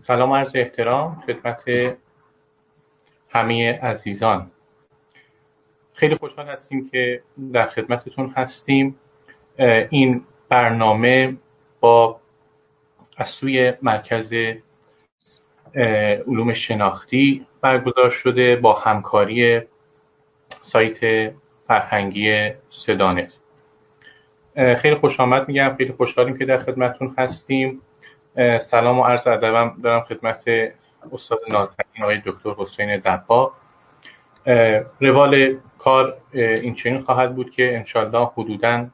سلام عرض احترام خدمت همه عزیزان. خیلی خوشحال هستیم که در خدمتتون هستیم. این برنامه با از سوی مرکز علوم شناختی برگزار شده با همکاری سایت فرهنگی سدانت خیلی خوش آمد میگم خیلی خوشحالیم که در خدمتتون هستیم. سلام و عرض ادبم دارم خدمت استاد نازنین آقای دکتر حسین دبا روال کار این چنین خواهد بود که انشالله حدودا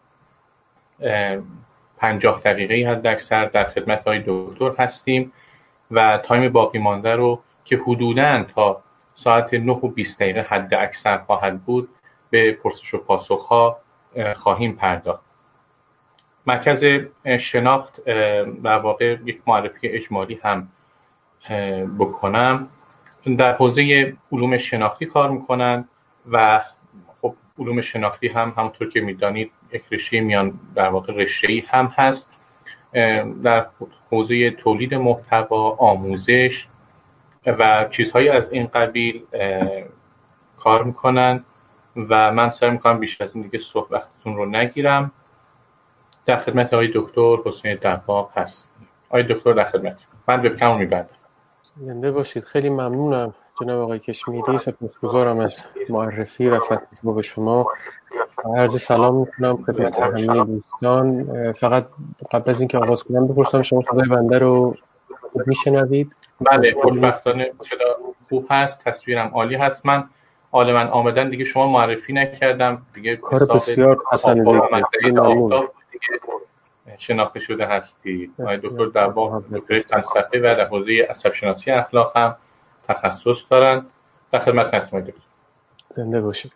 پنجاه دقیقه حد اکثر در خدمت های دکتر هستیم و تایم باقی مانده رو که حدودا تا ساعت 9 و 20 دقیقه حد اکثر خواهد بود به پرسش و پاسخ ها خواهیم پرداخت. مرکز شناخت در واقع یک معرفی اجمالی هم بکنم. در حوزه علوم شناختی کار می‌کنن و خب علوم شناختی هم همونطور که می‌دانید یک رشته میان در واقع رشته هم هست. در حوزه تولید محتوا آموزش و چیزهایی از این قبیل کار می‌کنن و من سعی می‌کنم بیشتر از این دیگه صحبتتون رو نگیرم. در خدمت آقای دکتر حسین دباغ هست. آقای دکتر در خدمت من وبکم میبندم. زنده باشید. خیلی ممنونم. جناب آقای کشمیری سپاسگزارم از معرفی و فتح به شما. عرض سلام می‌کنم خدمت همه دوستان. فقط قبل از اینکه آغاز کنم بپرسم شما صدای بنده رو میشنوید؟ بله خوشبختانه. صدا خوب هست تصویرم عالی هست. من حال من آمدن دیگه شما معرفی نکردم. دیگه کار بسیار حسن شناخته شده هستی آقای دکتر در دکتر فلسفه و در حوزه عصب شناسی اخلاق هم تخصص دارن در خدمت هستم دکتر. زنده باشید.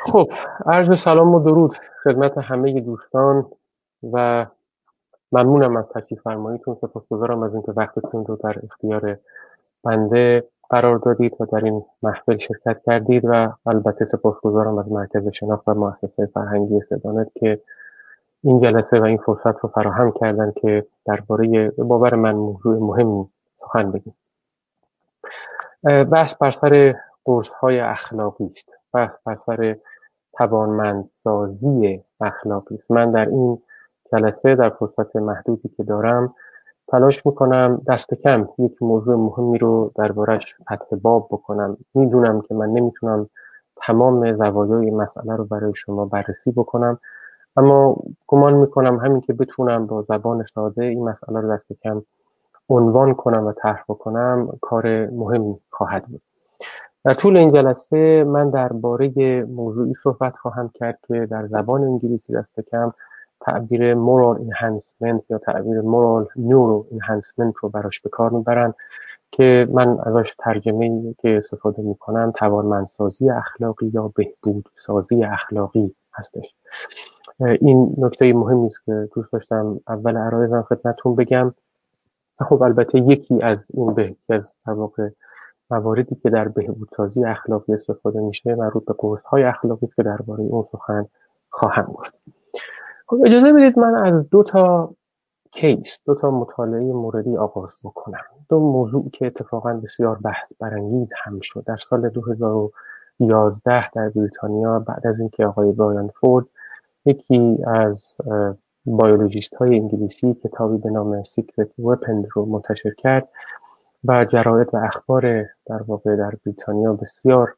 خب عرض سلام و درود خدمت همه دوستان و ممنونم از تشریف فرماییتون. سپاسگزارم از اینکه وقتتون رو در اختیار بنده قرار دادید و در این محفل شرکت کردید و البته سپاسگزارم از مرکز شناخت و مؤسسه فرهنگی سدانت که این جلسه و این فرصت رو فراهم کردن که درباره باور من موضوع مهمی سخن بگیم. بحث بر سر قرص های اخلاقی است. بحث بر سر توانمندسازی اخلاقی است. من در این جلسه در فرصت محدودی که دارم تلاش می‌کنم دست کم یک موضوع مهمی رو دربارش فتح باب بکنم. می‌دونم که من نمی‌تونم تمام زوایای مسئله رو برای شما بررسی بکنم. اما گمان می‌کنم همین که بتونم با زبان ساده این مسئله رو دست کم عنوان کنم و طرح بکنم کار مهمی خواهد بود. در طول این جلسه من درباره موضوعی صحبت خواهم کرد که در زبان انگلیسی دست کم تعبیر مورال انهانسمنت یا تعبیر مورال نیورو انهانسمنت رو براش به کار می‌برن که من ازش ترجمه که استفاده می‌کنم توانمندسازی اخلاقی یا بهبود سازی اخلاقی هستش. این نکته مهمی است که دوست داشتم اول عرایزم خدمتتون بگم. خب البته یکی از این به از واقع مواردی که در بهبودسازی اخلاقی استفاده میشه مربوط به قرص های اخلاقی که درباره اون سخن خواهم گفت. خب اجازه بدید من از دو تا case دو تا مطالعه موردی آغاز بکنم. دو موضوع که اتفاقا بسیار بحث برانگیز هم شد. در سال 2011 در بریتانیا بعد از اینکه آقای برایان فورد یکی از biologist های انگلیسی کتابی به نام Secret Weapon رو منتشر کرد و جراید و اخبار در واقع در بریتانیا بسیار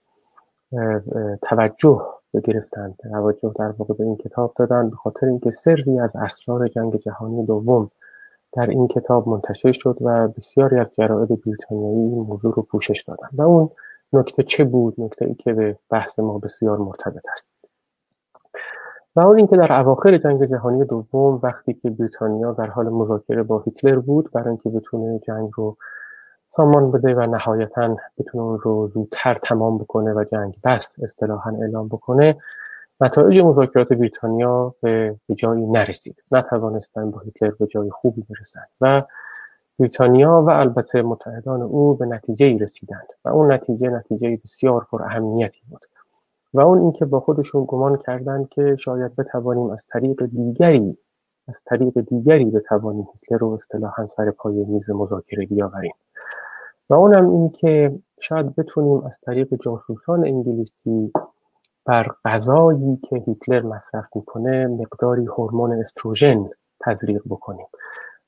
توجه گرفتند توجه در واقع به این کتاب دادن به خاطر اینکه سری از اسرار جنگ جهانی دوم در این کتاب منتشر شد و بسیاری از جراید بریتانیایی این موضوع رو پوشش دادن و اون نکته چه بود؟ نکته ای که به بحث ما بسیار مرتبط است. و اون اینکه در اواخر جنگ جهانی دوم وقتی که بریتانیا در حال مذاکره با هیتلر بود برای اینکه بتونه جنگ رو سامان بده و نهایتا بتونه اون رو زودتر تمام بکنه و جنگ بست اصطلاحا اعلام بکنه نتایج مذاکرات بریتانیا به جایی نرسید. نتوانستن با هیتلر به جای خوبی برسند و بریتانیا و البته متحدان او به نتیجه رسیدند و اون نتیجه نتیجه بسیار پر اهمیتی بود. و اون اینکه با خودشون گمان کردند که شاید بتوانیم از طریق دیگری از طریق دیگری بتوانیم هیتلر رو اصطلاحا سر پای میز مذاکره بیاوریم. و اونم این که شاید بتونیم از طریق جاسوسان انگلیسی بر غذایی که هیتلر مصرف می‌کنه مقداری هورمون استروژن تزریق بکنیم.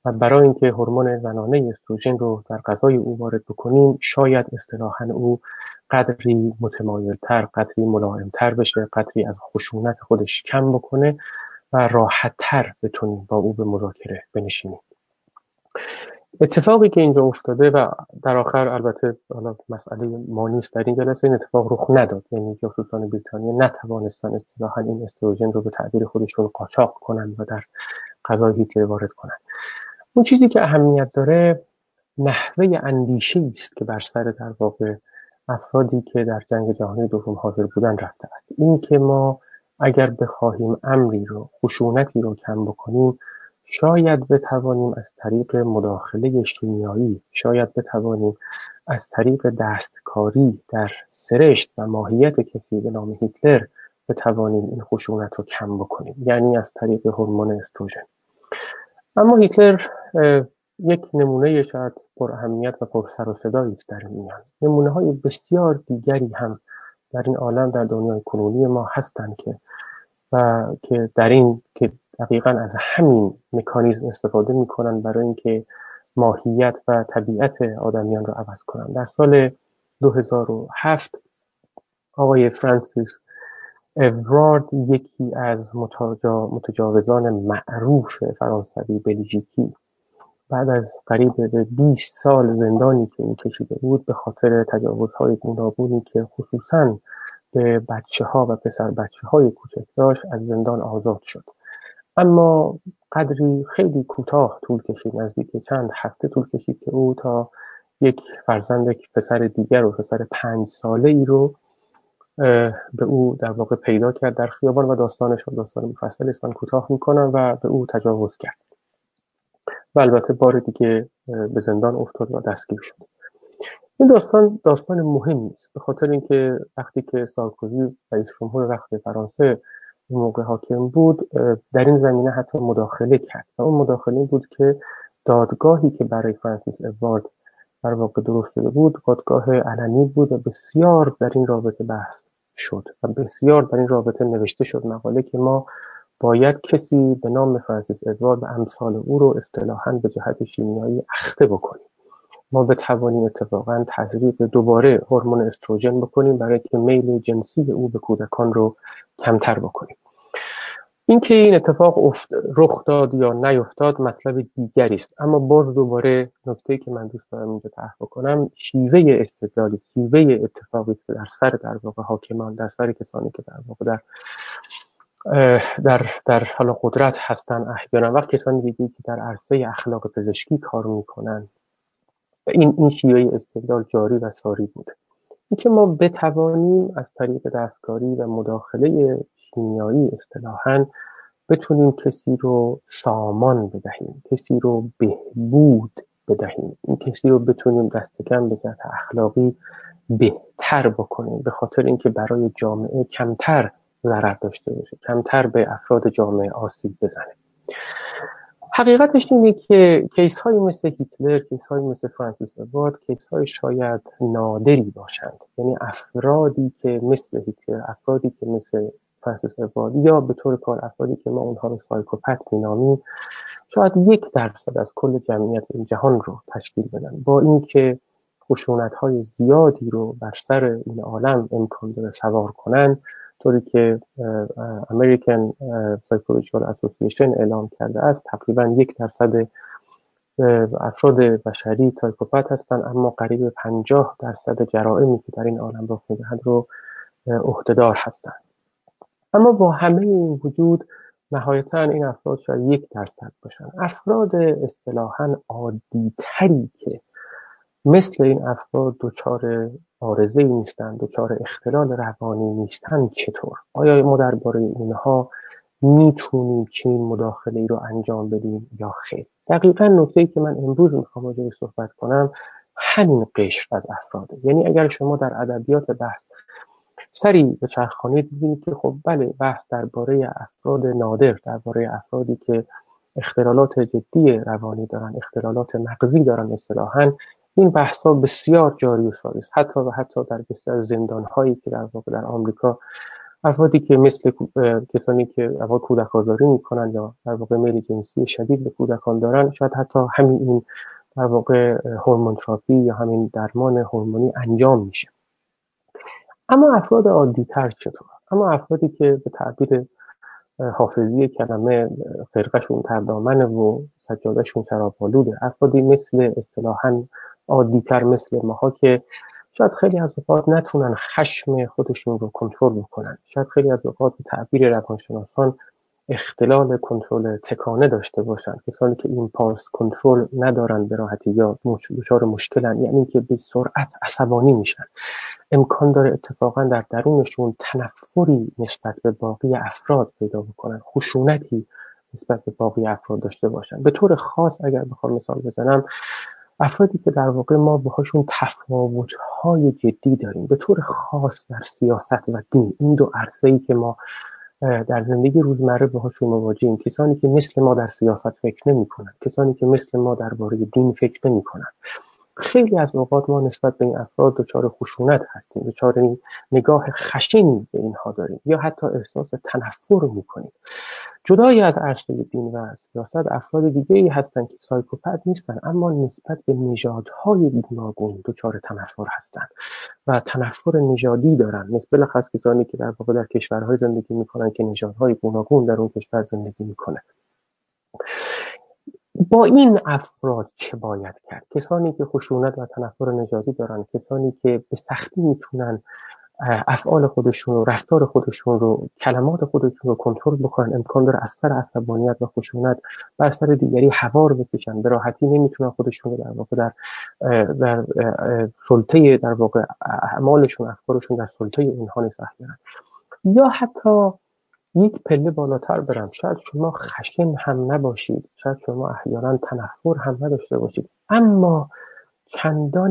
و برای اینکه هورمون زنانه استروژن رو در غذای او وارد بکنیم شاید اصطلاحا او قدری متمایلتر قدری ملائمتر بشه قدری از خشونت خودش کم بکنه و راحتتر بتونیم با او به مذاکره بنشینیم. اتفاقی که اینجا افتاده و در آخر البته حالا مسئله ما نیست در این جلسه این اتفاق رخ نداد. یعنی جاسوسان بریتانیا نتوانستن اصطلاحا این استروژن رو به تعبیر خودشون قاچاق کنند و در غذای هیتلر وارد کنند اون چیزی که اهمیت داره نحوه اندیشه است که بر سر در واقع افرادی که در جنگ جهانی دوم حاضر بودن رفته است. این که ما اگر بخواهیم امری رو خشونتی رو کم بکنیم شاید بتوانیم از طریق مداخله شیمیایی شاید بتوانیم از طریق دستکاری در سرشت و ماهیت کسی به نام هیتلر بتوانیم این خشونت رو کم بکنیم. یعنی از طریق هورمون استروژن. اما هیتلر یک نمونه شاید پر اهمیت و پر سر و صدایی در میان. نمونه های بسیار دیگری هم در این عالم در دنیای کنونی ما هستند که و که در این که دقیقا از همین مکانیزم استفاده می‌کنن برای اینکه ماهیت و طبیعت آدمیان را عوض کنن. در سال 2007 آقای فرانسیس اورارد یکی از متجاوزان معروف فرانسوی بلژیکی بعد از قریب به 20 سال زندانی که او کشیده بود به خاطر تجاوزهای گوناگونی که خصوصا به بچه ها و پسر بچه های کوچک داشت از زندان آزاد شد. اما قدری خیلی کوتاه طول کشید نزدیک چند هفته طول کشید که او تا یک فرزند یک پسر دیگر و پسر پنج ساله ای رو به او در واقع پیدا کرد در خیابان و داستانش و داستان مفصل است. من کوتاه می‌کنم و به او تجاوز کرد. و البته بار دیگه به زندان افتاد و دستگیر شد. این داستان داستان مهمی است به خاطر اینکه وقتی که سارکوزی رئیس جمهور وقت فرانسه موقع حاکم بود در این زمینه حتی مداخله کرد. و اون مداخله بود که دادگاهی که برای فرانسیس اوارد در واقع درست شده بود دادگاه علنی بود و بسیار در این رابطه بحث شد و بسیار در این رابطه نوشته شد مقاله که ما باید کسی به نام فرانسیس ادوارد و امثال او رو اصطلاحا به جهت شیمیایی اخته بکنیم. ما بتوانیم اتفاقا تزریق دوباره هورمون استروژن بکنیم برای که میل جنسی او به کودکان رو کمتر بکنیم. اینکه این اتفاق افت... رخ داد یا نیفتاد مطلب دیگری است. اما باز دوباره نکته که من دوست دارم اینجا طرح بکنم شیوه استدلال شیوه اتفاقی که در سر در واقع حاکمان در سر کسانی که در واقع در در در حالا قدرت هستن احیانا وقت کسانی دیگه که در عرصه اخلاق پزشکی کار می‌کنن. و این این شیوه استدلال جاری و ساری بوده. اینکه ما بتوانیم از طریق دستکاری و مداخله شیمیایی اصطلاحا بتونیم کسی رو سامان بدهیم کسی رو بهبود بدهیم. این کسی رو بتونیم دست کم به جهت اخلاقی بهتر بکنیم به خاطر اینکه برای جامعه کمتر ضرر داشته باشه کمتر به افراد جامعه آسیب بزنه. حقیقتش اینه که case های مثل هیتلر case های مثل فرانسیس اوارد case های شاید نادری باشند. یعنی افرادی که مثل هیتلر افرادی که مثل اوارد یا به طور کلی افرادی که ما اونها رو psychopath مینامیم شاید یک درصد از کل جمعیت این جهان رو تشکیل بدن. با اینکه خشونت های زیادی رو بر سر این عالم امکان داره سوار کنن طوری که American Psychological Association اعلام کرده است تقریبا یک درصد افراد بشری psychopath هستند اما قریب پنجاه درصد جرائمی که در این عالم رخ می‌دهد رو عهده‌دار هستند اما با همه این وجود نهایتا این افراد شاید یک درصد باشن. افراد اصطلاحا عادی تری که مثل این افراد دچار آرزه نیستند دچار اختلال روانی نیستند چطور؟ آیا ما درباره اینها می‌تونیم چنین مداخله ای رو انجام بدیم یا خیر؟ دقیقا نکته ای که من امروز می‌خوام راجع صحبت کنم همین قشر از افراده. یعنی اگر شما در ادبیات بحث سری به چرخانه دیدیم که خب بله بحث درباره افراد نادر درباره افرادی که اختلالات جدی روانی دارن اختلالات مغزی دارن اصطلاحا این بحث ها بسیار جاری و ساری است. حتی و حتی در بسیار زندان هایی که در واقع در آمریکا افرادی که مثل کسانی که افراد کودک آزاری می‌کنن یا در واقع میل جنسی شدید به کودکان دارن شاید حتی همین این در واقع هورمون تراپی یا همین درمان هورمونی انجام میشه. اما افراد عادی تر چطور؟ اما افرادی که به تعبیر حافظی کلمه فرقشون تردامنه و سجادشون سرابالوده افرادی مثل اصطلاحا عادیتر مثل ماها که شاید خیلی از اوقات نتونن خشم خودشون رو کنترل بکنن. شاید خیلی از اوقات به تعبیر روانشناسان اختلال کنترل تکانه داشته باشن کسانی که این پاس کنترل ندارن به راحتی یا دچار مشکلن یعنی که به سرعت عصبانی میشن. امکان داره اتفاقا در درونشون تنفری نسبت به باقی افراد پیدا بکنن خشونتی نسبت به باقی افراد داشته باشن. به طور خاص اگر بخوام مثال بزنم افرادی که در واقع ما باهاشون تفاوت‌های جدی داریم. به طور خاص در سیاست و دین این دو عرصه ای که ما در زندگی روزمره باهاشون مواجهیم کسانی که مثل ما در سیاست فکر نمی‌کنن کسانی که مثل ما درباره دین فکر نمی‌کنن. خیلی از اوقات ما نسبت به این افراد دچار خشونت هستیم دچار نگاه خشین به اینها داریم یا حتی احساس تنفر می‌کنیم. جدای از عرصه دین و سیاست افراد دیگه ای هستن که سایکوپت نیستن اما نسبت به نژادهای گوناگون دچار تنفر هستند و تنفر نژادی دارن نسبت خاص کسانی که در واقع در کشورهای زندگی می‌کنن که نژادهای گوناگون در اون کشور زندگی می‌کنه با این افراد چه باید کرد؟ کسانی که خشونت و تنفر نژادی دارن کسانی که به سختی می‌تونن افعال خودشون رو رفتار خودشون رو کلمات خودشون رو کنترل بکنن. امکان داره از سر عصبانیت و خشونت بر سر دیگری هوار بکشن. به راحتی نمی‌تونن خودشون رو در واقع در در سلطه در واقع اعمالشون افکارشون در سلطه اونها نگه دارن. یا حتی یک پله بالاتر برم شاید شما خشن هم نباشید. شاید شما احیانا تنفر هم نداشته باشید. اما چندان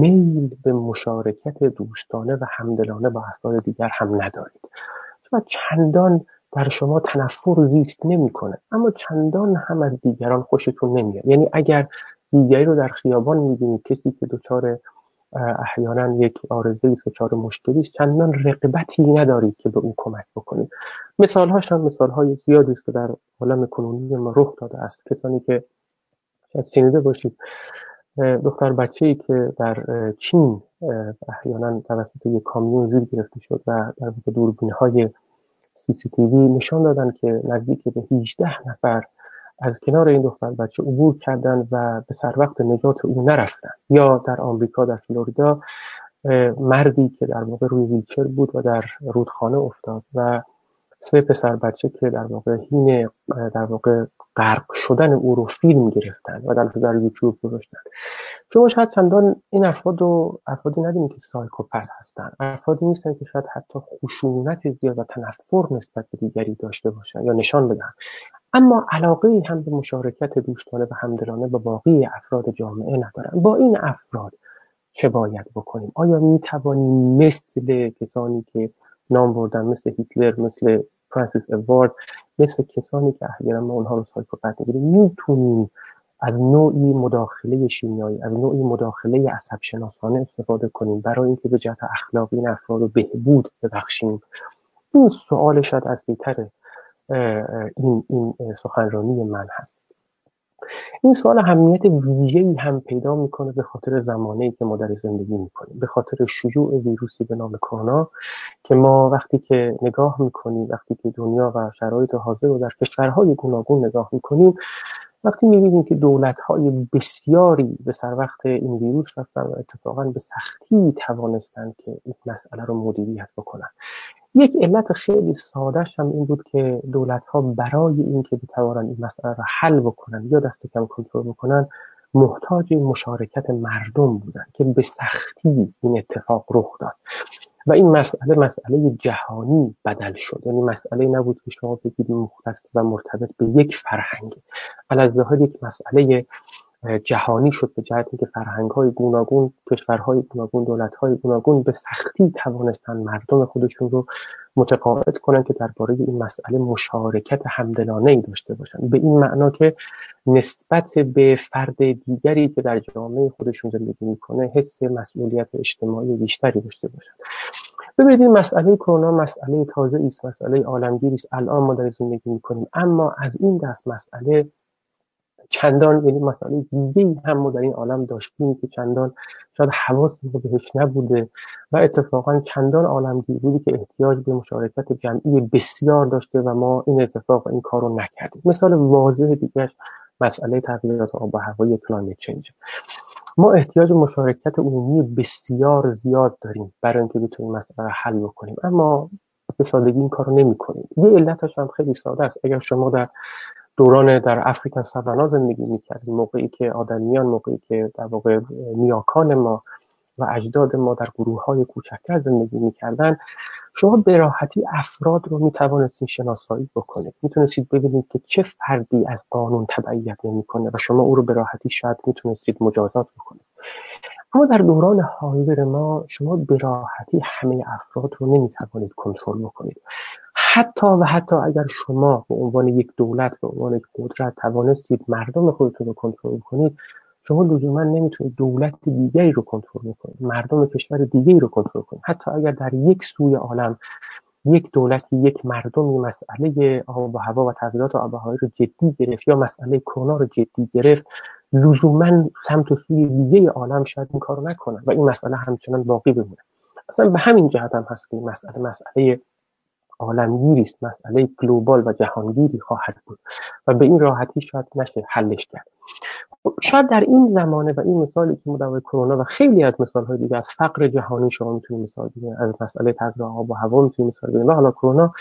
میل به مشارکت دوستانه و همدلانه با افراد دیگر هم ندارید. و چندان در شما تنفر زیست نمی‌کنه اما چندان هم از دیگران خوشتون نمیاد. یعنی اگر دیگری رو در خیابان می‌بینید کسی که دچار احیانا یک آرزه دچار مشکلی است چندان رقبتی ندارید که به او کمک بکنید. مثال هاش هم مثال های زیادی است که در عالم کنونی ما رخ داده است. کسانی که شاید شنیده باشید دختر بچه ای که در چین احیانا توسط یک کامیون زیر گرفته شد و در دوربین های سی سی تیوی نشان دادن که نزدیک به 18 نفر از کنار این دختر بچه عبور کردن و به سر وقت نجات او نرفتن یا در آمریکا در فلوریدا مردی که در واقع روی ویلچر بود و در رودخانه افتاد و سه پسر بچه که در واقع هین در واقع غرق شدن او رو فیلم گرفتن و در در یوتیوب گذاشتن. شما شاید چندان این افراد رو افرادی ندونید که سایکوپت هستن. افرادی نیستن که شاید حتی خشونت زیاد و تنفر نسبت به دیگری داشته باشن یا نشان بدن. اما علاقه هم به مشارکت دوستانه و همدلانه با باقی افراد جامعه ندارن. با این افراد چه باید بکنیم؟ آیا می توانیم مثل کسانی که نام بردن مثل هیتلر مثل فرانسیس اوارد مثل کسانی که احیانا ما اونها رو سایکوپت می‌گیریم می‌تونیم از نوعی مداخله شیمیایی از نوعی مداخله عصب شناسانه استفاده کنیم. برای اینکه به جهت اخلاقی این افراد رو بهبود ببخشیم. این سوال شاید تره این این سخنرانی من هست. این سوال اهمیت ویژه‌ای هم پیدا می‌کنه به خاطر زمانه که ما در زندگی می‌کنیم به خاطر شیوع ویروسی به نام کرونا که ما وقتی که نگاه می‌کنیم وقتی که دنیا و شرایط حاضر رو در کشورهای گوناگون نگاه می‌کنیم وقتی می‌بینیم که دولت های بسیاری به سر وقت این ویروس رفتن و اتفاقا به سختی توانستند که این مسئله رو مدیریت بکنن. یک علت خیلی سادهش هم این بود که دولت ها برای اینکه بتوانند این مسئله را حل بکنن یا دست کم کنترل بکنن محتاج مشارکت مردم بودن که به سختی این اتفاق رخ داد. و این مسئله مسئله جهانی بدل شد. یعنی مسئله نبود که شما بگید مختص و مرتبط به یک فرهنگ. ظاهر یک مسئله جهانی شد به جهت اینکه فرهنگ های گوناگون کشورهای گوناگون دولت های گوناگون به سختی توانستن مردم خودشون رو متقاعد کنن که درباره این مسئله مشارکت همدلانه ای داشته باشن. به این معنا که نسبت به فرد دیگری که در جامعه خودشون زندگی می‌کنه حس مسئولیت اجتماعی بیشتری داشته باشن. ببینید این مسئله کرونا مسئله تازه است مسئله عالمگیری است. الان ما در زندگی می‌کنیم. اما از این دست مسئله چندان یعنی مسئله دیگه هم ما در این عالم داشتیم که چندان شاید حواسمون بهش نبوده و اتفاقا چندان عالمگیر بودی که احتیاج به مشارکت جمعی بسیار داشته و ما این اتفاق این کار رو نکردیم. مثال واضح دیگهش مسئله تغییرات آب و هوای کلایمت چنج ما احتیاج مشارکت عمومی بسیار زیاد داریم برای اینکه بتونیم مسئله رو حل بکنیم. اما به سادگی این کار رو نمی کنیم یه علتش هم خیلی ساده است. اگر شما در دوران در افریکن سوانا زندگی می‌کردیم. موقعی که آدمیان موقعی که در واقع نیاکان ما و اجداد ما در گروه های کوچکتر زندگی می‌کردن شما به راحتی افراد رو می‌توانستید شناسایی بکنید. می‌تونستید ببینید که چه فردی از قانون تبعیت نمی‌کنه و شما او رو به راحتی شاید می‌تونستید مجازات بکنید. اما در دوران حاضر ما شما به راحتی همه افراد رو نمی‌توانید کنترل بکنید. حتی و حتی اگر شما به عنوان یک دولت به عنوان یک قدرت توانستید مردم خودتون رو کنترل کنید شما لزوما نمی‌تونید دولت دیگری رو کنترل کنید مردم کشور دیگری رو کنترل کنید. حتی اگر در یک سوی عالم یک دولتی یک مردمی مسئله آب و هوا و تغییرات آب و هوا رو جدی گرفت یا مسئله کرونا رو جدی گرفت لزوما سمت و سوی دیگه عالم شاید این کارو نکنن و این مسئله همچنان باقی بمونه. اصلا به همین جهت هم هست که این مسئله مسئله عالمگیری است. مسئله گلوبال و جهانگیری خواهد بود. و به این راحتی شاید نشه حلش کرد. شاید در این زمانه و این مثالی که مدوای کرونا و خیلی از مثال های دیگه از فقر جهانی شما می‌تونید مثال بزنید. از مسئله تغییر آب و هوا می‌تونید مثال بزنید. حالا کرونا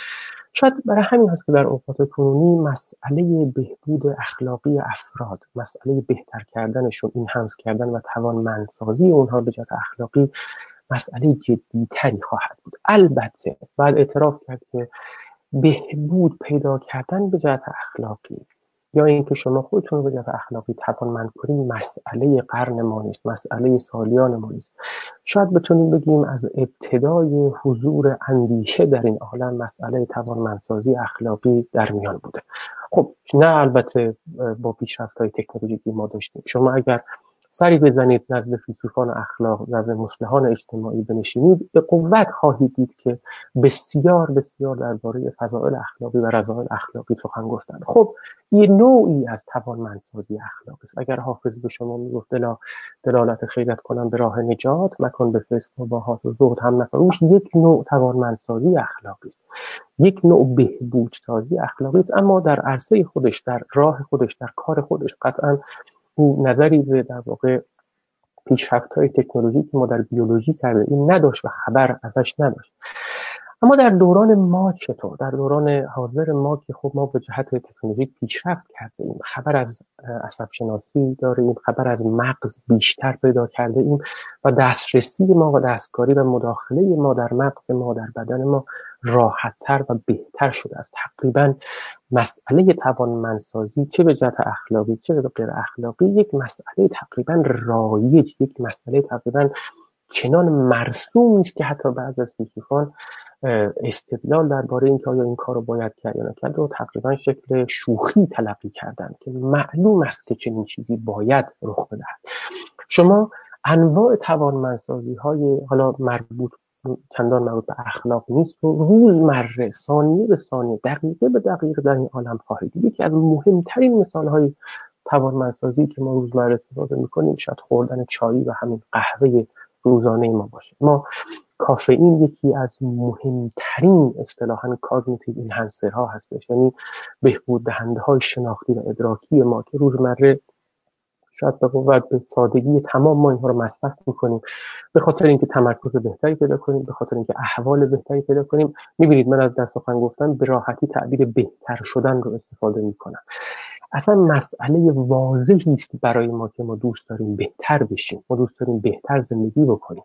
شاید برای همین هست که در اوقات کنونی مسئله بهبود اخلاقی افراد مسئله بهتر کردنشون این همز کردن و توانمندسازی اونها به جهت اخلاقی مسئله جدیتری خواهد بود. البته بعد اعتراف کرد که بهبود پیدا کردن به جهت اخلاقی یا اینکه شما خودتون به اخلاقی توانمند کنید مسئله قرن ما نیست مسئله سالیان ما نیست. شاید بتونیم بگیم از ابتدای حضور اندیشه در این عالم مسئله توانمندسازی اخلاقی در میان بوده. خب نه البته با پیشرفت های تکنولوژیکی ما داشتیم. شما اگر سری بزنید نزد فیلسوفان اخلاق نزد مسلحان اجتماعی بنشینید. به قوت خواهید دید که بسیار بسیار درباره فضائل اخلاقی و رضایل اخلاقی سخن گفتن. خب یه نوعی از توانمندسازی اخلاقی است. اگر حافظ به شما می‌گفت دلا دلالت خیرت کنم به راه نجات مکن به فسق و باهات و زهد هم نفروش یک نوع توانمندسازی اخلاقی است. یک نوع بهبودسازی اخلاقی است. اما در عرصه خودش در راه خودش در کار خودش قطعا او نظری به در واقع پیشرفت های تکنولوژی که ما در بیولوژی کرده این نداشت و خبر ازش نداشت. اما در دوران ما چطور؟ در دوران حاضر ما که خب ما به جهت تکنولوژی پیشرفت کرده ایم خبر از عصب شناسی داریم خبر از مغز بیشتر پیدا کرده ایم و دسترسی ما و دستکاری و مداخله ما در مغز ما در بدن ما راحتتر و بهتر شده است. تقریبا مسئله توانمندسازی چه به جهت اخلاقی چه به غیر اخلاقی یک مسئله تقریبا رایج یک مسئله تقریبا چنان مرسومی است که حتی بعض از فیلسوفان استدلال درباره اینکه آیا این کار رو باید کرد یا نکرد و تقریبا شکل شوخی تلقی کردن که معلوم است که چنین چیزی باید رخ بدهد. شما انواع توانمندسازی های حالا مربوط چندان مربوط به اخلاق نیست و روزمره ثانیه به ثانیه دقیقه به دقیقه در این عالم خواهید یکی از مهمترین مثال های توانمندسازی که ما روزمره استفاده می‌کنیم شاید خوردن چایی و همین قهوه روزانه ما باشه. ما کافئین یکی از مهمترین اصطلاحا کاگنیتیو اینهانسرها هستش. یعنی بهبود دهنده های شناختی و ادراکی ما که روزمره شاید به قوت به سادگی تمام ما اینها رو مصرف می‌کنیم. به خاطر اینکه تمرکز بهتری پیدا کنیم به خاطر اینکه احوال بهتری پیدا کنیم می‌بینید من از در سخن گفتن به راحتی تعبیر بهتر شدن رو استفاده می‌کنم. اصلا مسئله واضحی است برای ما که ما دوست داریم بهتر بشیم ما دوست داریم بهتر زندگی بکنیم.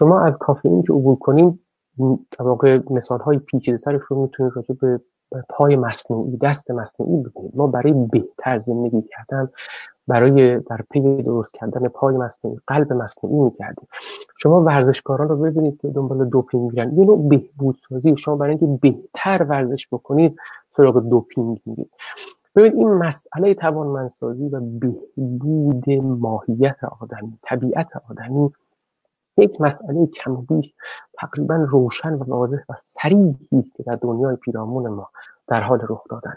شما از کافئین که عبور کنیم واقع مثال های پیچیده ترش رو می‌تونید راجع به پای مصنوعی دست مصنوعی بکنید ما برای بهتر زندگی کردن برای در پی درست کردن پای مصنوعی قلب مصنوعی می‌کردیم. شما ورزشکاران رو ببینید که دنبال دوپینگ میرن. یه نوع بهبود سازی شما برای اینکه بهتر ورزش بکنید سراغ دوپینگ میرید. ببینید این مسئله توانمندسازی و بهبود ماهیت آدمی طبیعت آدمی یک مسئله کم و بیش تقریبا روشن و واضح و سریعی است که در دنیای پیرامون ما در حال رخ دادن.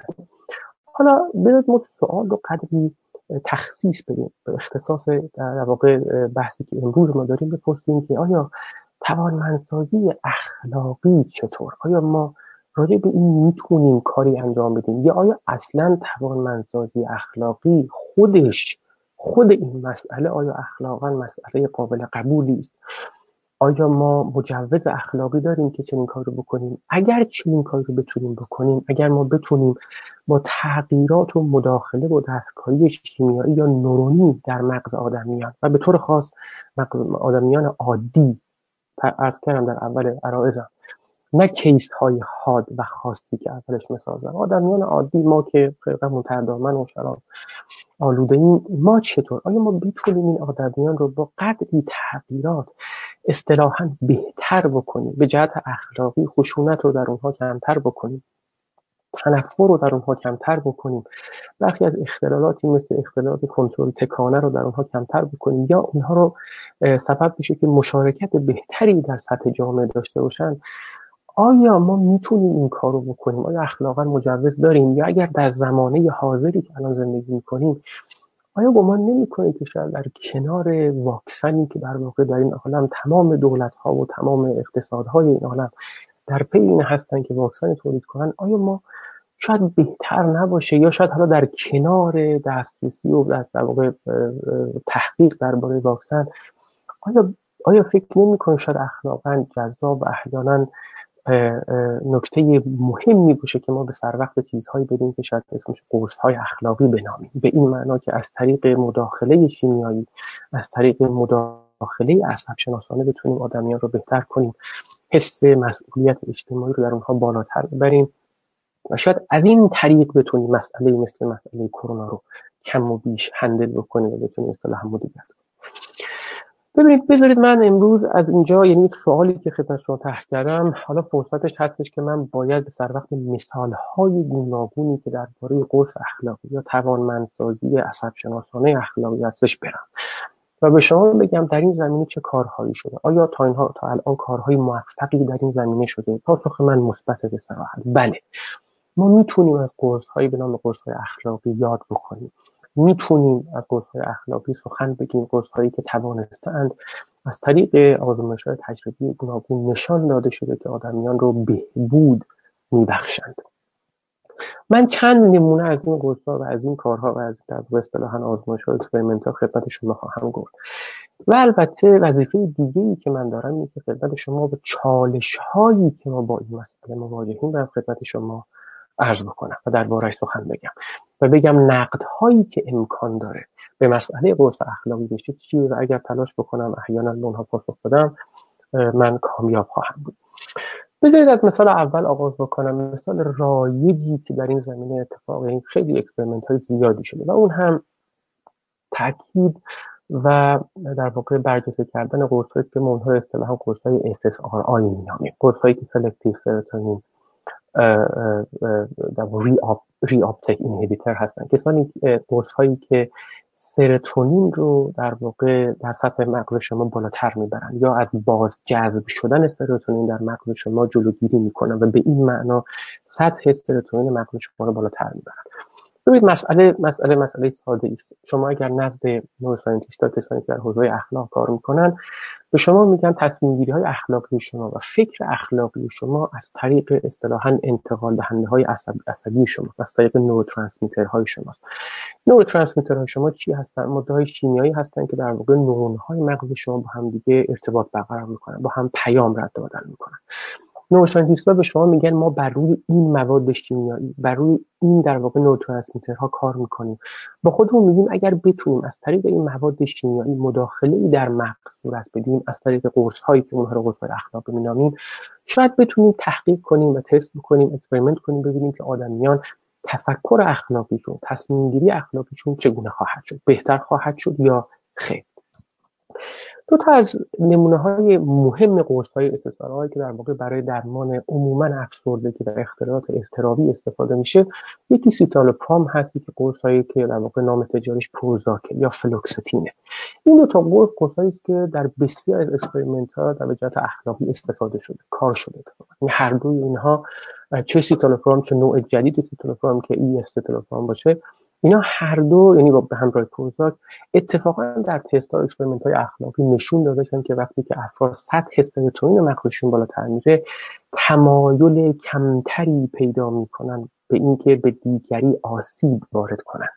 حالا بذارید ما سوال رو قدری تخصیص بدیم. به اختصاص در واقع بحثی که امروز ما داریم بپرسیم که آیا توانمندسازی اخلاقی چطور؟ آیا ما راجع به این می‌تونیم کاری انجام بدیم؟ یا آیا اصلا توانمندسازی اخلاقی خودش خود این مسئله آیا اخلاقا مسئله قابل قبولی است؟ آیا ما مجوز اخلاقی داریم که چنین کار رو بکنیم؟ اگر چنین کار رو بتونیم بکنیم اگر ما بتونیم با تغییرات و مداخله و دستکاری شیمیایی یا نورونی در مغز آدمیان و به طور خاص مغز آدمیان عادی ارز کردم در اول عرائزم نه کیس های حاد و خاصی که اولش زدم آدمیان عادی ما که خیلی تردامن و شراب آلوده این ما چطور؟ آیا ما بتونیم این آدمیان رو با قدری تغییرات اصطلاحا بهتر بکنیم؟ به جهت اخلاقی خشونت رو در اونها کمتر بکنیم. تنفر رو در اونها کمتر بکنیم. برخی از اختلالاتی مثل اختلالات کنترل تکانه رو در اونها کمتر بکنیم. یا اونها رو سبب بشه که مشارکت بهتری در سطح جامعه داشته باشن. آیا ما می‌تونیم این کار رو بکنیم؟ آیا اخلاقا مجوز داریم؟ یا اگر در زمانه حاضری که الان زندگی می‌کنیم آیا گمان نمی‌کنید که شاید در کنار واکسنی که در واقع در این عالم تمام دولت ها و تمام اقتصادهای این عالم در پی این هستن که واکسن تولید کنن آیا ما شاید بهتر نباشه؟ یا شاید حالا در کنار دسترسی و در واقع تحقیق درباره واکسن آیا آیا فکر نمی کنید شاید اخلاقا جذاب و احیانا نکته مهمی باشه که ما به سر وقت چیزهایی بدیم که شاید اسمش قرص های اخلاقی بنامیم. به این معنا که از طریق مداخله شیمیایی از طریق مداخله عصب شناسانه بتونیم آدمیان رو بهتر کنیم. حس مسئولیت اجتماعی رو در اونها بالاتر ببریم و شاید از این طریق بتونیم مسئله مثل مسئله کرونا رو کم و بیش هندل بکنیم و بتونیم اصطلاح مدیریت ببینید بذارید من امروز از اینجا یعنی سوالی که خدمت شما طرح کردم حالا فرصتش هستش که من باید به سر وقت مثال های گوناگونی که درباره قرص اخلاقی یا توانمندسازی عصب شناسانه اخلاقی هستش برم. و به شما بگم در این زمینه چه کارهایی شده؟ آیا تا اینها تا الان کارهای موفقی در این زمینه شده؟ پاسخ من مثبت به صراحت بله. ما می‌تونیم از قرص هایی به نام قرص های اخلاقی یاد بکنیم. می‌تونیم از های اخلاقی سخن بگیم هایی که توانستند از طریق آزمایش های تجربی گوناگون نشان داده شده که آدمیان رو بهبود میبخشند. من چند نمونه از این ها و از این کارها و از در اصطلاحا آزمایش ها experiment ها خدمت شما خواهم گفت. و البته وظیفه دیگه ای که من دارم اینه که خدمت شما به چالش هایی که ما با این مسئله مواجهیم در خدمت شما عرض بکنم و درباره‌ش سخن بگم. و بگم نقد هایی که امکان داره. به مسئله قرص اخلاقی بشه چی و اگر تلاش بکنم احیانا به اونها پاسخ بدم من کامیاب خواهم بود. بذارید از مثال اول آغاز بکنم. مثال رایجی که در این زمینه اتفاق این خیلی experiment های زیادی شده و اون هم تاکید و در واقع برجسته کردن قرص که ما اونها اصطلاحا قرص های SSRI مینامیم. قرص هایی که selective در ری آپتک اینهیبیتر هستن. کسانی قرص هایی که سرتونین رو در واقع در سطح مغز شما بالاتر می‌برن یا از باز جذب شدن سرتونین در مغز شما جلوگیری می‌کنن و به این معنا سطح سرتونین مغز شما رو بالاتر می‌برن. ببینید مسئله مسئله مسئله ساده است شما اگر نزد نوروساینتیست کسانی که در حوزه اخلاق کار می‌کنن به شما میگن تصمیم گیری های اخلاقی شما و فکر اخلاقی شما از طریق اصطلاحا انتقال دهنده های عصب عصبی شما از طریق نوروترانسمیتر های شماست. neurotransmitter های شما چی هستن؟ ماده های شیمیایی هستن که در واقع نورون های مغز شما با هم دیگه ارتباط برقرار می‌کنن با هم پیام رد دادن می‌کنن. neuroscientist به شما میگن ما بر روی این مواد شیمیایی بر روی این در واقع ها کار می‌کنیم. با خودمون میگیم اگر بتونیم از طریق این مواد شیمیایی مداخله ای در مغز صورت بدیم از طریق قرص هایی که اونها رو قرص اخلاق مینامیم شاید بتونیم تحقیق کنیم و تست بکنیم experiment کنیم ببینیم که آدمیان تفکر اخلاقیشون تصمیم گیری اخلاقیشون چگونه خواهد شد بهتر خواهد شد یا خیر. دو تا از نمونه های مهم قرص های هایی که در واقع برای درمان عموما افسردگی و اختلالات اضطرابی استفاده میشه یکی سیتالوپرام هست که قرص هایی که در واقع نام تجاریش پروزاکه یا فلوکستینه. این دو تا قرص قرص هایی که در بسیار از experiment ها در جهت اخلاقی استفاده شده کار شده این یعنی هر دوی اینها چه سیتالوپرام چه نوع جدید سیتالوپرام که اسیتالوپرام باشه اینا هر دو یعنی با به همراه پروزاک اتفاقا در تست ها experiment های اخلاقی نشون داده که وقتی که افراد سطح سروتونین مغزشون بالاتر میره تمایل کمتری پیدا می‌کنن به اینکه به دیگری آسیب وارد کنن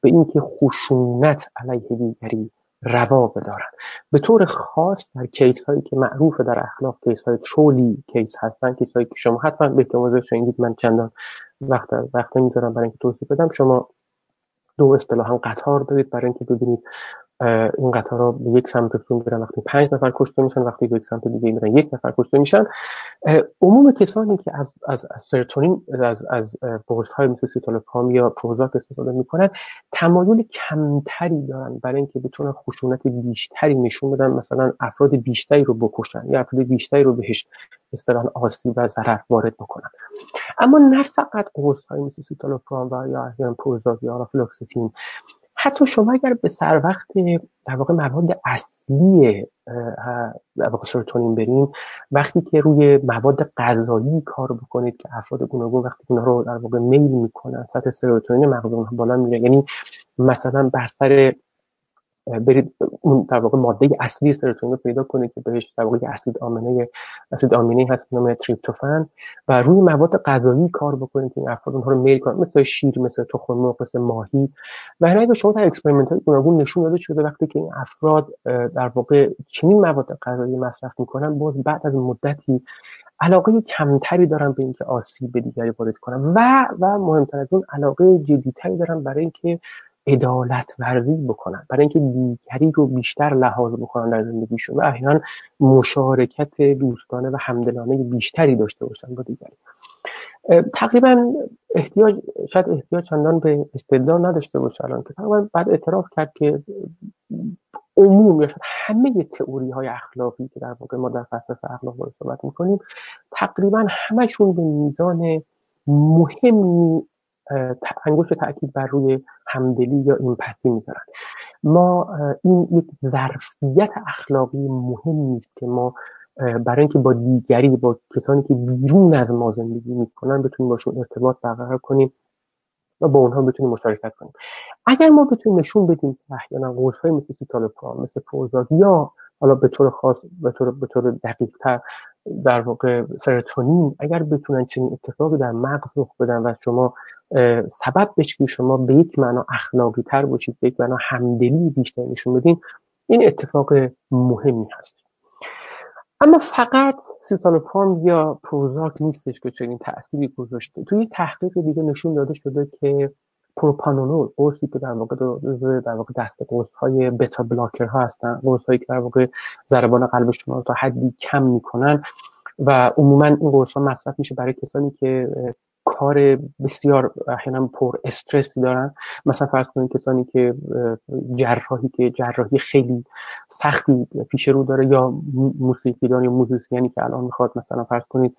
به اینکه خشونت علیه دیگری روا بدارن. به طور خاص در case هایی که معروف در اخلاق case های trolley case هستن case هایی که شما حتما به احتمال شنیدید من چندان وقت وقت نمی‌ذارم برای اینکه توضیح بدم شما دو اصطلاحا قطار دارید برای اینکه ببینید این قطار ها به یک سمت سو میرن وقتی پنج نفر کشته میشن وقتی به یک سمت دیگه میرن یک نفر کشته میشن. عموم کسانی که از از, از سروتونین از از های مثل سیتالوپرام یا پروزاک استفاده می‌کنن تمایل کمتری دارن برای اینکه بتونن خشونت بیشتری نشون بدن مثلا افراد بیشتری رو بکشن یا افراد بیشتری رو بهش اصطلاحا آسیب و ضرر وارد بکنن. اما نه فقط قرص های مثل سیتالوپرام و یا پروزاک یا فلوکستین حتی شما اگر به سر وقت در واقع مواد اصلی در واقع سرتونین بریم وقتی که روی مواد غذایی کار بکنید که افراد گوناگون وقتی اینا رو در واقع میل می‌کنن سطح سروتونین مغز اونها بالا میره. یعنی مثلا بر سر برید اون در واقع ماده اصلی سرتونین رو پیدا کنید که بهش در واقع اسید آمینه اسید آمینه هست نام تریپتوفان و روی مواد غذایی کار بکنید که این افراد اونها رو میل کنن مثل شیر مثل تخم مرغ مثل ماهی. و اینا شما در experiment های گوناگون نشون داده شده وقتی که این افراد در واقع چنین مواد غذایی مصرف می‌کنن باز بعد از مدتی علاقه کمتری دارن به اینکه آسیب به دیگری وارد کنن. و و مهمتر از اون علاقه جدیتری دارن برای اینکه عدالت ورزی بکنن. برای اینکه دیگری رو بیشتر لحاظ بکنن در زندگیشون و احیانا مشارکت دوستانه و همدلانه بیشتری داشته باشن با دیگری. تقریبا احتیاج شاید احتیاج چندان به استدلال نداشته باشه الان که تقریبا بعد اعتراف کرد که عموم یا شاید همه تئوری های اخلاقی که در واقع ما در فلسفه اخلاق صحبت می‌کنیم تقریبا همشون به میزان مهمی انگشت تاکید بر روی همدلی یا ایمپاتی می‌ذارن. ما این یک ظرفیت اخلاقی مهم نیست که ما برای اینکه با دیگری با کسانی که بیرون از ما زندگی می‌کنن بتونیم باشون ارتباط برقرار کنیم و با اونها بتونیم مشارکت کنیم. اگر ما بتونیم نشون بدیم که احیانا های مثل سیتالوپرام مثل پروزاک یا حالا به طور خاص به طور به طور دقیق تر در واقع سرتونین اگر بتونن چنین اتفاقی در مغز رخ بدن و شما سبب بشه که شما به یک معنا اخلاقی تر باشید به یک معنا همدلی بیشتر نشون بدین این اتفاق مهمی هست. اما فقط سیتالوپرام یا پروزاک نیستش که چنین تأثیری گذاشته. توی تحقیق دیگه نشون داده شده که پروپانونول قرصی که در واقع در واقع دست قرص های بتا بلاکر ها هستن قرص هایی که در واقع ضربان قلب شما رو تا حدی کم می‌کنن و عموما این قرص ها مصرف میشه برای کسانی که کار بسیار احیانا پر استرسی دارن. مثلا فرض کنید کسانی که جراحی که جراحی خیلی سختی پیش رو داره یا موسیقیدان یا موزیسیانی که الان می‌خواد مثلا فرض کنید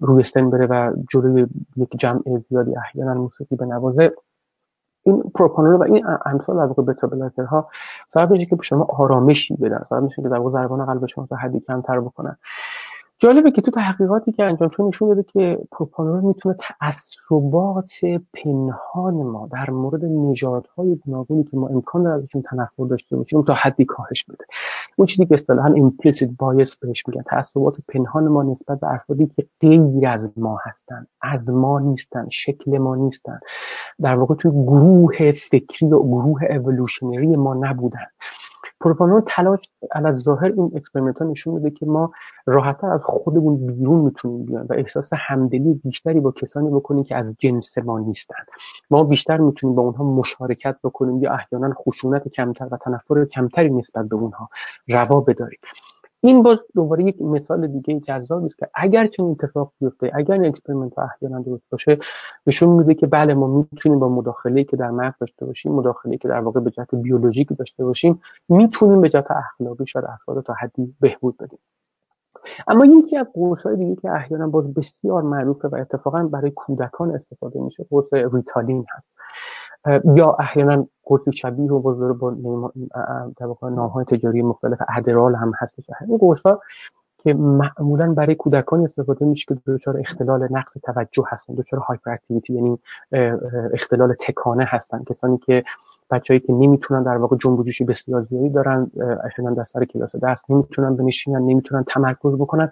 روی استن بره و جلوی یک جمع زیادی احیانا موسیقی به نوازه این پروپانول و این امثال در واقع بتا ها سبب میشه که شما آرامشی بدن. سبب میشه که در واقع ضربان قلب شما تا حدی کمتر بکنن. جالبه که تو تحقیقاتی که انجام شده نشون داده که پروپانول می‌تونه تعصبات پنهان ما در مورد نژادهای گوناگونی که ما امکان داره ازشون تنفر داشته باشیم تا حدی کاهش بده. اون چیزی که اصطلاحا implicit bias بهش میگن. تعصبات پنهان ما نسبت به افرادی که غیر از ما هستن از ما نیستن شکل ما نیستن. در واقع توی گروه فکری و گروه evolutionary ما نبودن. پروپانول تلاش از ظاهر این experiment ها نشون میده که ما راحتتر از خودمون بیرون می‌تونیم بیایم و احساس همدلی بیشتری با کسانی بکنیم که از جنس ما نیستن. ما بیشتر می‌تونیم با اونها مشارکت بکنیم یا احیانا خشونت کمتر و تنفر کمتری نسبت به اونها روا بداریم. این باز دوباره یک مثال دیگه جذابی است که اگر چنین اتفاق بیفته اگر این experiment احیانا درست باشه نشون میده که بله ما می‌تونیم با مداخله که در مغز داشته باشیم مداخله که در واقع به جهت بیولوژیک داشته باشیم می‌تونیم به جهت اخلاقی شاید افراد تا حدی بهبود بدیم. اما یکی از قرص های دیگه که احیانا باز بسیار معروفه و اتفاقا برای کودکان استفاده میشه قرص ریتالین هست. یا احیانا قرصی شبیه و بزرگ با نام تجاری مختلف ادرال هم هستش. این قرص که معمولا برای کودکان استفاده میشه که دچار اختلال نقص توجه هستن دچار هایپر اکتیویتی یعنی اختلال تکانه هستن. کسانی که بچه‌ای که نمی‌تونن در واقع جنب جوشی بسیار زیادی دارن احیانا در سر کلاس درس نمی‌تونن بنشینن نمی‌تونن تمرکز بکنن.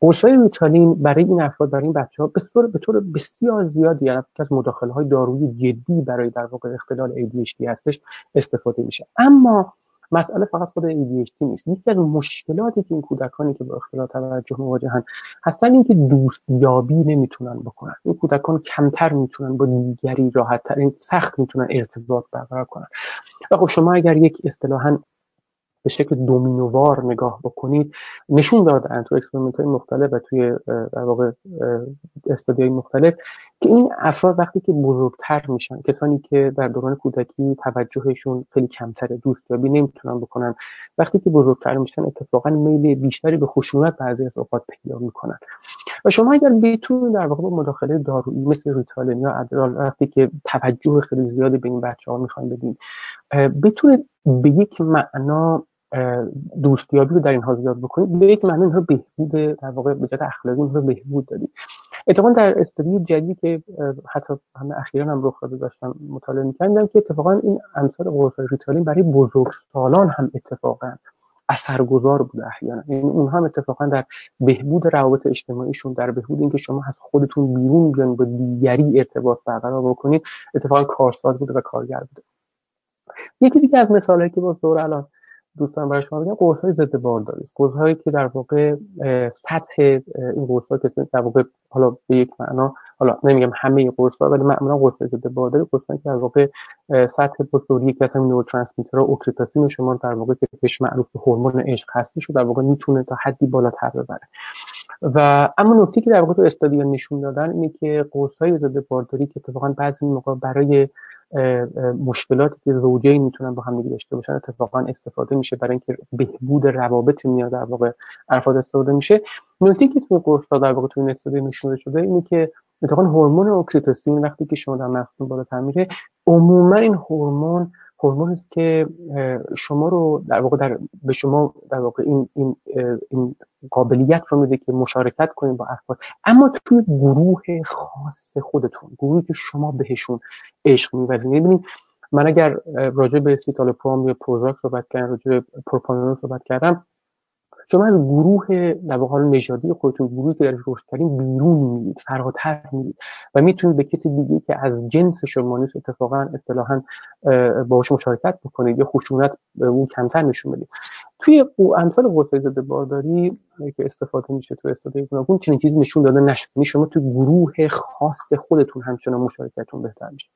قرصای ریتالین برای این افراد برای این بچه‌ها به طور به طور بسیار زیادی یعنی از مداخله های دارویی جدی برای در واقع اختلال ADHD هستش استفاده میشه. اما مسئله فقط خود ADHD نیست. یکی از مشکلاتی که این کودکانی که با اختلال توجه مواجهن هستن اینکه دوستیابی نمی‌تونن بکنن. این کودکان کمتر می‌تونن با دیگری راحت سخت می‌تونن ارتباط برقرار کنن. و خب شما اگر یک اصطلاحا به شکل دومینووار نگاه بکنید نشون دادن تو experiment های مختلف و توی در واقع study های مختلف که این افراد وقتی که بزرگتر میشن کسانی که در دوران کودکی توجهشون خیلی کمتره دوستیابی نمی‌تونن بکنن وقتی که بزرگتر میشن اتفاقا میل بیشتری به خشونت بعضی از اوقات پیدا می‌کنن. و شما اگر بتونید در واقع مداخله دارویی مثل ریتالین یا ادرال وقتی که توجه خیلی زیادی به این بچه ها می‌خواین بدین بتونید به یک معنا دوستیابی رو در اینها زیاد بکنید. به یک معنی اینها بهبود در واقع به جهت اخلاقی اینها بهبود دادید اتفاقا در استادی جدیدی که حتی همه اخیرا هم رخ داده داشتم مطالعه می‌کردم که اتفاقا این امثال قرص ریتالین برای بزرگسالان هم اتفاقا اثرگذار بوده احیانا. یعنی اونها هم اتفاقا در بهبود روابط اجتماعیشون در بهبود اینکه شما از خودتون بیرون بیان با دیگری ارتباط برقرار بکنید اتفاقا کارساز بوده و کارگر بوده. یکی دیگه از مثالهایی که باز دور الان دوستان برای شما بگم قرص های ضد بارداری قرص هایی که در واقع سطح این قرص ها که در واقع حالا به یک معنا حالا نمیگم همه قرص ها ولی معمولا قرص ضد بارداری قرص که در واقع سطح بزرگی که اصلا نوروترانسمیتر اوکسیتوسین شما در واقع که بهش معروف به هورمون عشق هستش در واقع می‌تونه تا حدی بالاتر ببره. و اما نکته که در واقع تو استادیا نشون دادن اینه که قرص های ضد بارداری که اتفاقا بعضی موقع برای مشکلاتی که زوجین می‌تونن با هم داشته باشن اتفاقا استفاده میشه برای اینکه بهبود روابط میاد در واقع افراد استفاده میشه. نکته که توی قرص در واقع توی این استفاده نشون شده اینه که اتفاقا هورمون اکسیتوسین وقتی که شما در مغزتون بالاتر میره عموما این هورمون هورمونی است که شما رو در واقع در به شما در واقع این این این قابلیت رو میده که مشارکت کنید با افراد. اما توی گروه خاص خودتون گروهی که شما بهشون عشق می‌ورزید ببینید من اگر راجع به سیتالوپرام یا پروزاک صحبت کردم راجع به پروپانول صحبت کردم شما از گروه واقع نژادی خودتون گروهی که در رشد کردین بیرون میرید فراتر میرید و می‌تونید به کسی دیگه که از جنس شما نیست اتفاقا اصطلاحا باهاش مشارکت بکنید یا خشونت اون کمتر نشون بدید. توی او امثال قرص ضد بارداری که استفاده میشه تو استفاده گوناگون چنین چیزی نشون داده نشد. یعنی شما تو گروه خاص خودتون همچنان مشارکتتون بهتر میشه.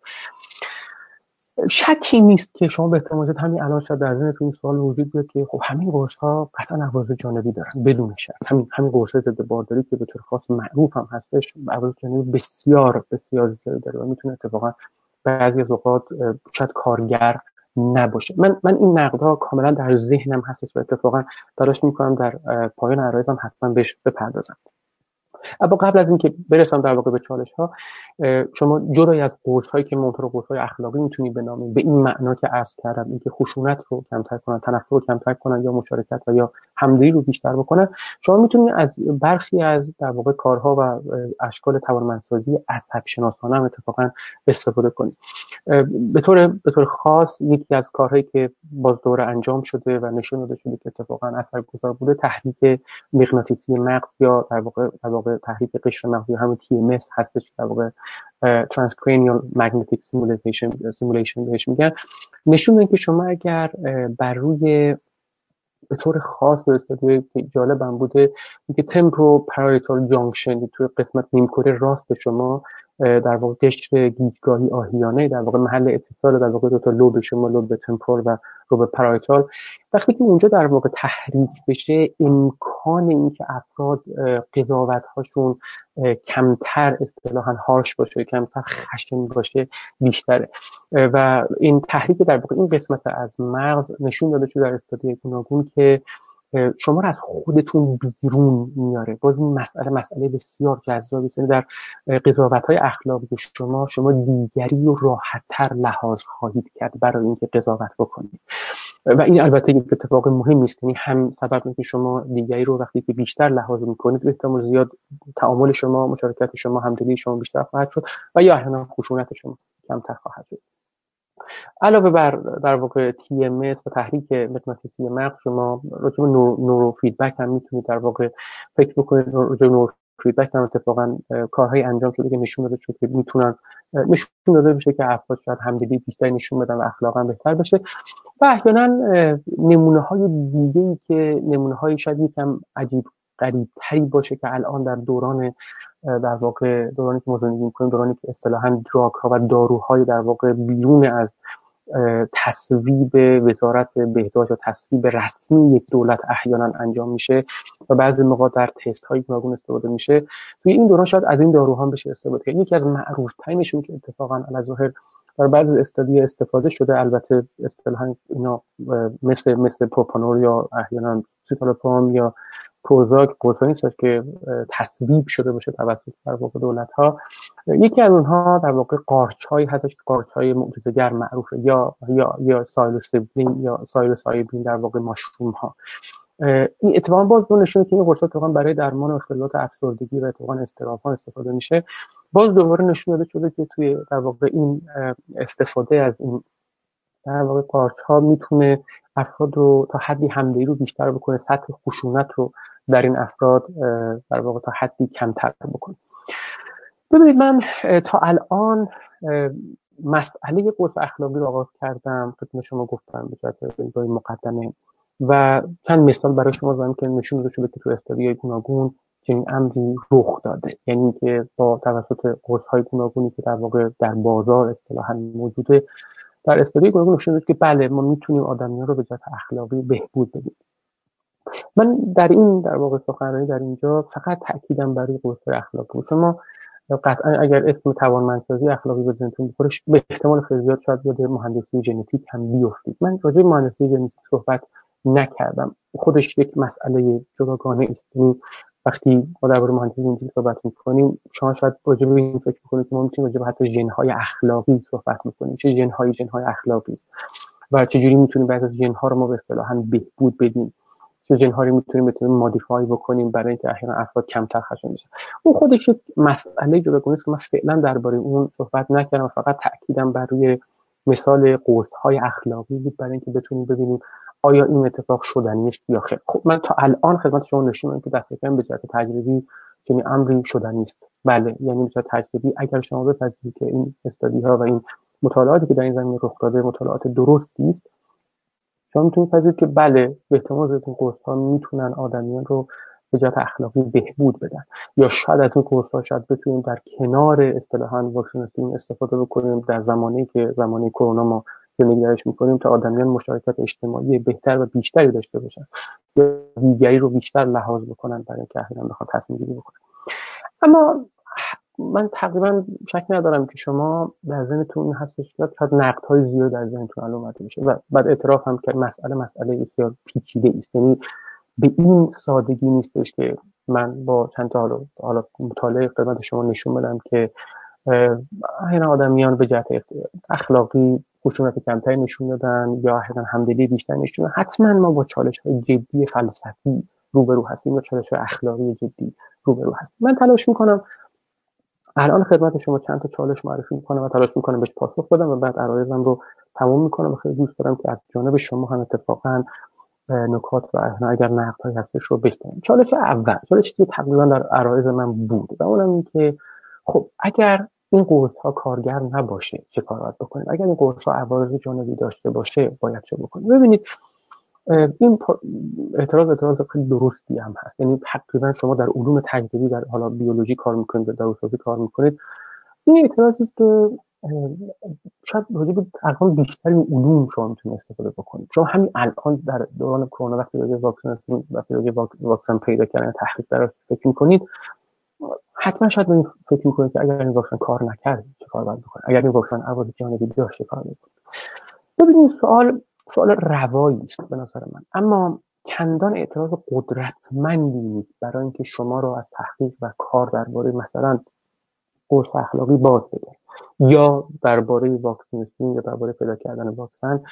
شکی نیست که شما به احتمال همین الان شاید در ذهنتون این سوال وجود بیاد که خب همین قرص ها قطعا عوارض جانبی دارن بدون شک. همین همین قرص ضد بارداری که به طور خاص معروف هم هستش عوارض جانبی بسیار بسیار زیادی داره و می‌تونه اتفاقا بعضی از اوقات شاید کارگر نباشه. من من این نقدها کاملا در ذهنم هستش و اتفاقا تلاش می‌کنم در پایان عرایزم حتما بهش بپردازم. اما قبل از اینکه برسم در واقع به چالش ها شما جدای از قرص هایی که منطور قرص های اخلاقی می‌تونید بنامید به این معنا که عرض کردم اینکه خشونت رو کمتر کنن تنفر رو کمتر کنن یا مشارکت و یا همدلی رو بیشتر بکنن شما می‌تونید از برخی از در واقع کارها و اشکال توانمندسازی عصب شناسانه هم اتفاقا استفاده کنید به طور به طور خاص یکی از کارهایی که باز دوره انجام شده و نشون داده شده که اتفاقا اثرگذار بوده تحریک مغناطیسی مغز یا در واقع در واقع تحریک قشر مغزی همون TMS هستش در واقع magnetic simulation simulation بهش میگن. نشون میده که شما اگر بر روی به طور خاص به استادیوی جالبم بوده که temporoparietal junction توی قسمت نیمکره راست شما در واقع قشر گیجگاهی آهیانه در واقع محل اتصال در واقع دو تا لوب شما لوب temporal و لوب parietal وقتی که اونجا در واقع تحریک بشه امکان اینکه افراد قضاوت هاشون کمتر اصطلاحا harsh باشه کمتر خشن باشه بیشتره. و این تحریک در واقع این قسمت از مغز نشون داده شده در study های گوناگون که شما رو از خودتون بیرون میاره. باز این مسئله مسئله بسیار جذابی است یعنی در قضاوت های اخلاقی شما شما دیگری رو راحتتر لحاظ خواهید کرد برای اینکه قضاوت بکنید. و این البته یک اتفاق مهمی است یعنی هم سبب که شما دیگری رو وقتی که بیشتر لحاظ می‌کنید احتمال زیاد تعامل شما مشارکت شما همدلی شما بیشتر خواهد شد و یا احیانا خشونت شما کمتر خواهد شد. علاوه بر در واقع TMS و تحریک مغناطیسی مغز شما راجع به نورو فیدبک هم می‌تونید در واقع فکر بکنید. راجع به نورو فیدبک هم اتفاقا کارهای انجام شده که نشون داده شده که می‌تونن نشون داده بشه که افراد شاید همدلی بیشتری نشون بدن و اخلاقا بهتر بشه. و احیانا نمونه های دیگه ای که نمونه های شاید یکم عجیب غریب تری باشه که الان در دوران در واقع دورانی که ما زندگی می‌کنیم دورانی که اصطلاحا drug ها و داروهای در واقع بیرون از تصویب وزارت بهداشت یا تصویب رسمی یک دولت احیانا انجام میشه و بعضی موقع در تست های گوناگون استفاده میشه توی این دوران شاید از این داروها بشه استفاده کرد. یکی از معروف ترینشون که اتفاقا ظاهر در بعضی استادی استفاده شده البته اصطلاحا اینا مثل مثل پروپانول یا احیانا سیتالوپام یا پروزاک قرصانی نیست که تصویب شده باشه توسط در واقع دولت ها یکی از اونها در واقع قارچ هایی هستش قارچ های معجزه‌گر معروفه یا یا یا سایلوسیبلین یا سایلوسایبین در واقع ماشروم ها این اتفاقا باز دو نشونه که این قرص اتفاقا برای درمان اختلالات افسردگی و اتفاقا استراب ها استفاده میشه. باز دوباره نشون داده شده که توی در واقع این استفاده از این در واقع قارچ ها می‌تونه افراد رو تا حدی همدلی رو بیشتر بکنه سطح خشونت رو در این افراد در واقع تا حدی کمتر بکنه. ببینید من تا الان مسئله قدس اخلاقی رو آغاز کردم خدمت شما گفتم به جهت مقدمه. و چند مثال برای شما زدم که نشون داده شده که تو استادیای گوناگون چنین امری رخ داده. یعنی که با توسط قرص های گوناگونی که در واقع در بازار اصطلاحا موجوده در استادیای گوناگون نشون داده که بله ما می‌تونیم آدمیان رو به جهت اخلاقی بهبود بدیم. من در این در واقع سخنرانی در اینجا فقط تاکیدم برای قصه اخلاقی شما قطعا اگر اسم توانمندسازی اخلاقی به ذهنتون بخوره به احتمال خیلی زیاد شاید یاد مهندسی ژنتیک هم بیفتید. من راجع مهندسی ژنتیک صحبت نکردم. خودش یک مسئله جداگانه است. یعنی وقتی ما درباره مهندسی ژنتیک صحبت می‌کنیم شما شاید راجع به این فکر می‌کنید که ما می‌تونیم راجع حتی ژنهای اخلاقی صحبت می‌کنیم. چه ژنهایی ژنهای اخلاقی؟ و چجوری می‌تونیم بعضی از ژنها رو ما به اصطلاحا بهبود بدیم؟ چه جنهاری می‌تونیم بتونیم مادیفای بکنیم برای اینکه احیانا افراد کمتر خشن بشن. اون خودش مسئله جداگانه است که من فعلا درباره اون صحبت نکردم فقط تاکیدم بر روی مثال قرص های اخلاقی بود برای اینکه بتونیم ببینیم آیا این اتفاق شدنی است یا خیر. خب من تا الان خدمت شما نشون که دست کم به جهت تجربی چنین امری شدنی است بله یعنی به تجربی اگر شما بپذیرید که این استادی ها و این مطالعاتی که در این زمینه رخ داده مطالعات درستی است شما می‌تونید پذیرید که بله به احتمال زیاد این قرص ها می‌تونن آدمیان رو به جهت اخلاقی بهبود بدن. یا شاید از این قرص ها شاید بتونیم در کنار اصطلاحا واکسیناسیون استفاده بکنیم. در زمانی که زمانی کرونا ما زندگی درش می‌کنیم تا آدمیان مشارکت اجتماعی بهتر و بیشتری داشته باشن. یا دیگری رو بیشتر لحاظ بکنن برای اینکه احیانا بخوان تصمیم گیری بکنن. اما من تقریبا شک ندارم که شما در ذهنتون هستش که شاید نقد های زیاد در ذهنتون اومده میشه و بعد اعتراف هم که مسئله مسئله بسیار پیچیده است. یعنی به این سادگی نیستش که من با چند تا حالا, حالا مطالعه خدمت شما نشون بدم که این آدمیان به جهت اخلاقی خشونت کمتری نشون دادن یا احیانا همدلی بیشتر نشون حتما ما با چالش های جدی فلسفی روبرو هستیم یا چالش های اخلاقی جدی روبرو هستیم. من تلاش می‌کنم الان خدمت شما چند تا چالش معرفی می‌کنم و تلاش می‌کنم بهش پاسخ بدم و بعد عرایزم رو تموم می‌کنم. و خیلی دوست دارم که از جانب شما هم اتفاقا نکات و اگر نقد های هستش رو بشنویم. چالش اول چالش که تقریبا در عرایز من بود و اونم این که خب اگر این قرص ها کارگر نباشه چه کار باید بکنیم؟ اگر این قرص ها عوارض جانبی داشته باشه باید چه بکنیم؟ ببینید این اعتراض اعتراض خیلی درستی هم هست. یعنی تقریبا شما در علوم تجربی در حالا بیولوژی کار می‌کنید در داروسازی کار می‌کنید. این اعتراضی که شاید راجع به الان بیشتری علوم شما می‌تونید استفاده بکنید. شما همین الان در دوران کرونا وقتی راجع واکسیناسیون وقتی راجع واکسن پیدا کردن تحقیق در فکر می‌کنید حتما شاید به فکر می‌کنید که اگر این واکسن کار نکرد چه کار باید بکنید اگر این واکسن عوارض جانبی داشت کار بکنید ببینید سوال سوال روایی است به نظر من. اما چندان اعتراض قدرتمندی نیست برای اینکه شما را از تحقیق و کار درباره مثلا قرص اخلاقی باز بده یا درباره واکسیناسیون یا درباره پیدا کردن واکسن.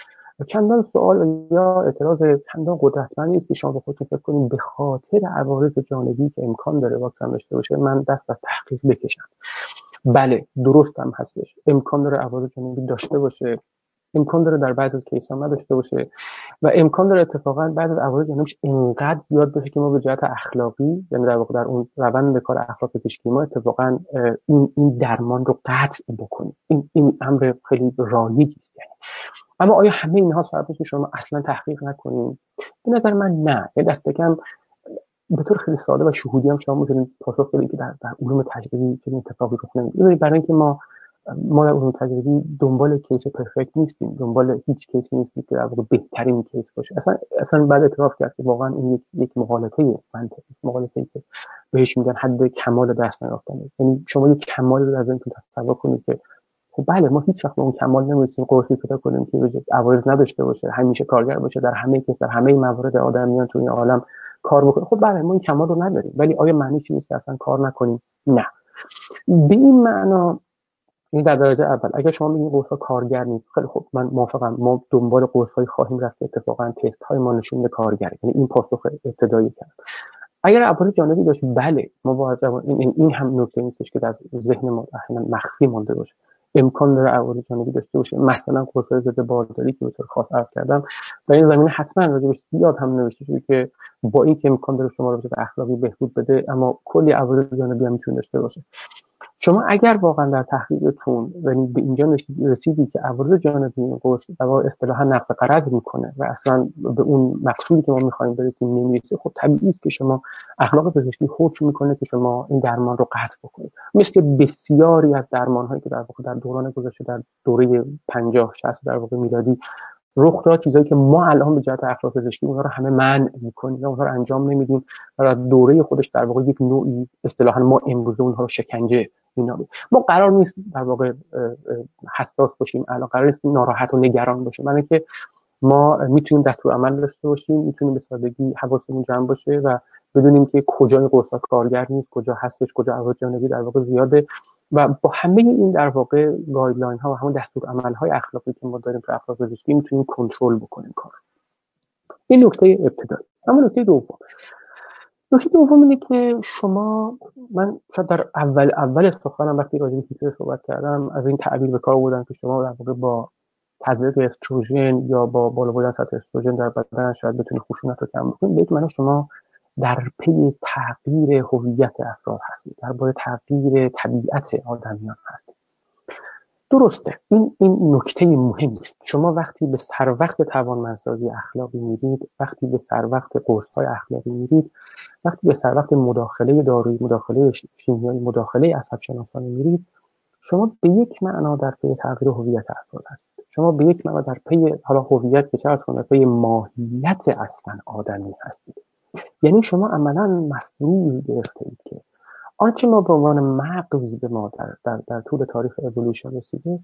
چندان سوال یا اعتراض چندان قدرتمندی است که شما به خودتون فکر کنید به خاطر عوارض جانبی که امکان داره واکسن داشته باشه من دست از تحقیق بکشم. بله درست هم هستش. امکان داره عوارض جانبی داشته باشه. امکان داره در بعض از کیس ها نداشته باشه. و امکان داره اتفاقا بعد از عوارض جانبیش انقدر زیاد باشه که ما به جهت اخلاقی یعنی در واقع در اون روند کار اخلاق پزشکی ما اتفاقا این این درمان رو قطع بکنیم. این این امر خیلی رایجی است یعنی. اما آیا همه اینها سبب که شما اصلا تحقیق نکنیم به نظر من نه. یه دست کم به طور خیلی ساده و شهودی هم شما می‌تونید پاسخ بدید که در, در علوم تجربی چنین اتفاقی رخ نمیده. برای اینکه ما ما در علوم تجربی دنبال case perfect نیستیم. دنبال هیچ case نیستیم که در واقع بهترین case باشه. اصلا اصلا باید اعتراف کرد که واقعا این یک یک مغالطه منطقی مغالطه که بهش میگن حد کمال دست نیافتن یعنی شما یک کمال رو از این تصور کنید که خب بله ما هیچ وقت به اون کمال نمی‌رسیم قرصی پیدا کنیم که عوارض نداشته باشه همیشه کارگر باشه در همه case در همه موارد آدمیان تو این عالم کار بکنه. خب بله ما این کمال رو نداریم. ولی آیا معنی چی نیست اصلا کار نکنیم؟ نه. به این معنا این در درجه اول. اگر شما میگین قرص کارگر نیست خیلی خوب. من موافقم. ما دنبال قرص های خواهیم رفت. اتفاقا تست های ما نشون کارگر یعنی این پاسخ ابتدایی کرد. اگر عوارض جانبی داشت بله ما با این, این هم نکته نیستش که در ذهن ما احیانا مخفی مونده باشه. امکان داره عوارض جانبی داشته باشه. مثلا قرص ضد بارداری که به طور خاص عرض کردم در این زمینه حتما راجبش زیاد هم نوشته شده که با اینکه امکان داره شما رو به اخلاقی بهبود بده اما کلی عوارض جانبی هم می‌تونه داشته باشه. شما اگر واقعا در تحقیقتون یعنی به اینجا رسیدی که عوارض جانبی این قرص دوا اصطلاحا نقص قرض می‌کنه و اصلا به اون مقصودی که ما می‌خوایم برسیم نمی‌رسه خب طبیعی است که شما اخلاق پزشکی حکم می‌کنه که شما این درمان رو قطع بکنید. مثل بسیاری از درمان هایی که در واقع در دوران گذشته در دوره 50 60 در واقع میلادی رخ داد چیزایی که ما الان به جهت اخلاق پزشکی اونها رو همه منع می‌کنیم اونها رو انجام نمیدیم و دوره خودش در واقع یک نوعی اصطلاحا ما امروزه اونها رو شکنجه ما قرار نیست در واقع حساس باشیم الان قرار نیست ناراحت و نگران باشیم. من که ما می‌تونیم دستور عمل داشته باشیم می‌تونیم به سادگی حواسمون جمع باشه و بدونیم که کجا این قرصا کارگر نیست کجا هستش کجا عوارض جانبی در واقع زیاده. و با همه این در واقع گایدلاین ها و همون دستور عمل های اخلاقی که ما داریم تو اخلاق پزشکی می‌تونیم کنترل بکنیم کار این نکته ابتدایی. اما نکته دوم. نکته دوم اینه که شما من شاید در اول اول سخنم وقتی راجع به صحبت کردم از این تعبیر به کار بودم که شما در واقع با تزریق استروژن یا با بالا بودن سطح استروژن در بدن شاید بتونید خشونت رو کم بکنید به یک شما در پی تغییر هویت افراد هستید درباره تغییر طبیعت آدمیان هستید درسته. این این نکته مهمی است شما وقتی به سر وقت توانمندسازی اخلاقی میرید وقتی به سر وقت قرص های اخلاقی میرید وقتی به سر وقت مداخله دارویی مداخله شیمیایی مداخله عصب شناسانه میرید شما به یک معنا در پی تغییر هویت افراد هستید. شما به یک معنا در پی حالا هویت که چه پی ماهیت اصلا آدمی هستید. یعنی شما عملا مفروض گرفته اید که آنچه ما به عنوان مغز به ما در, در, در طول تاریخ اولوشن رسیده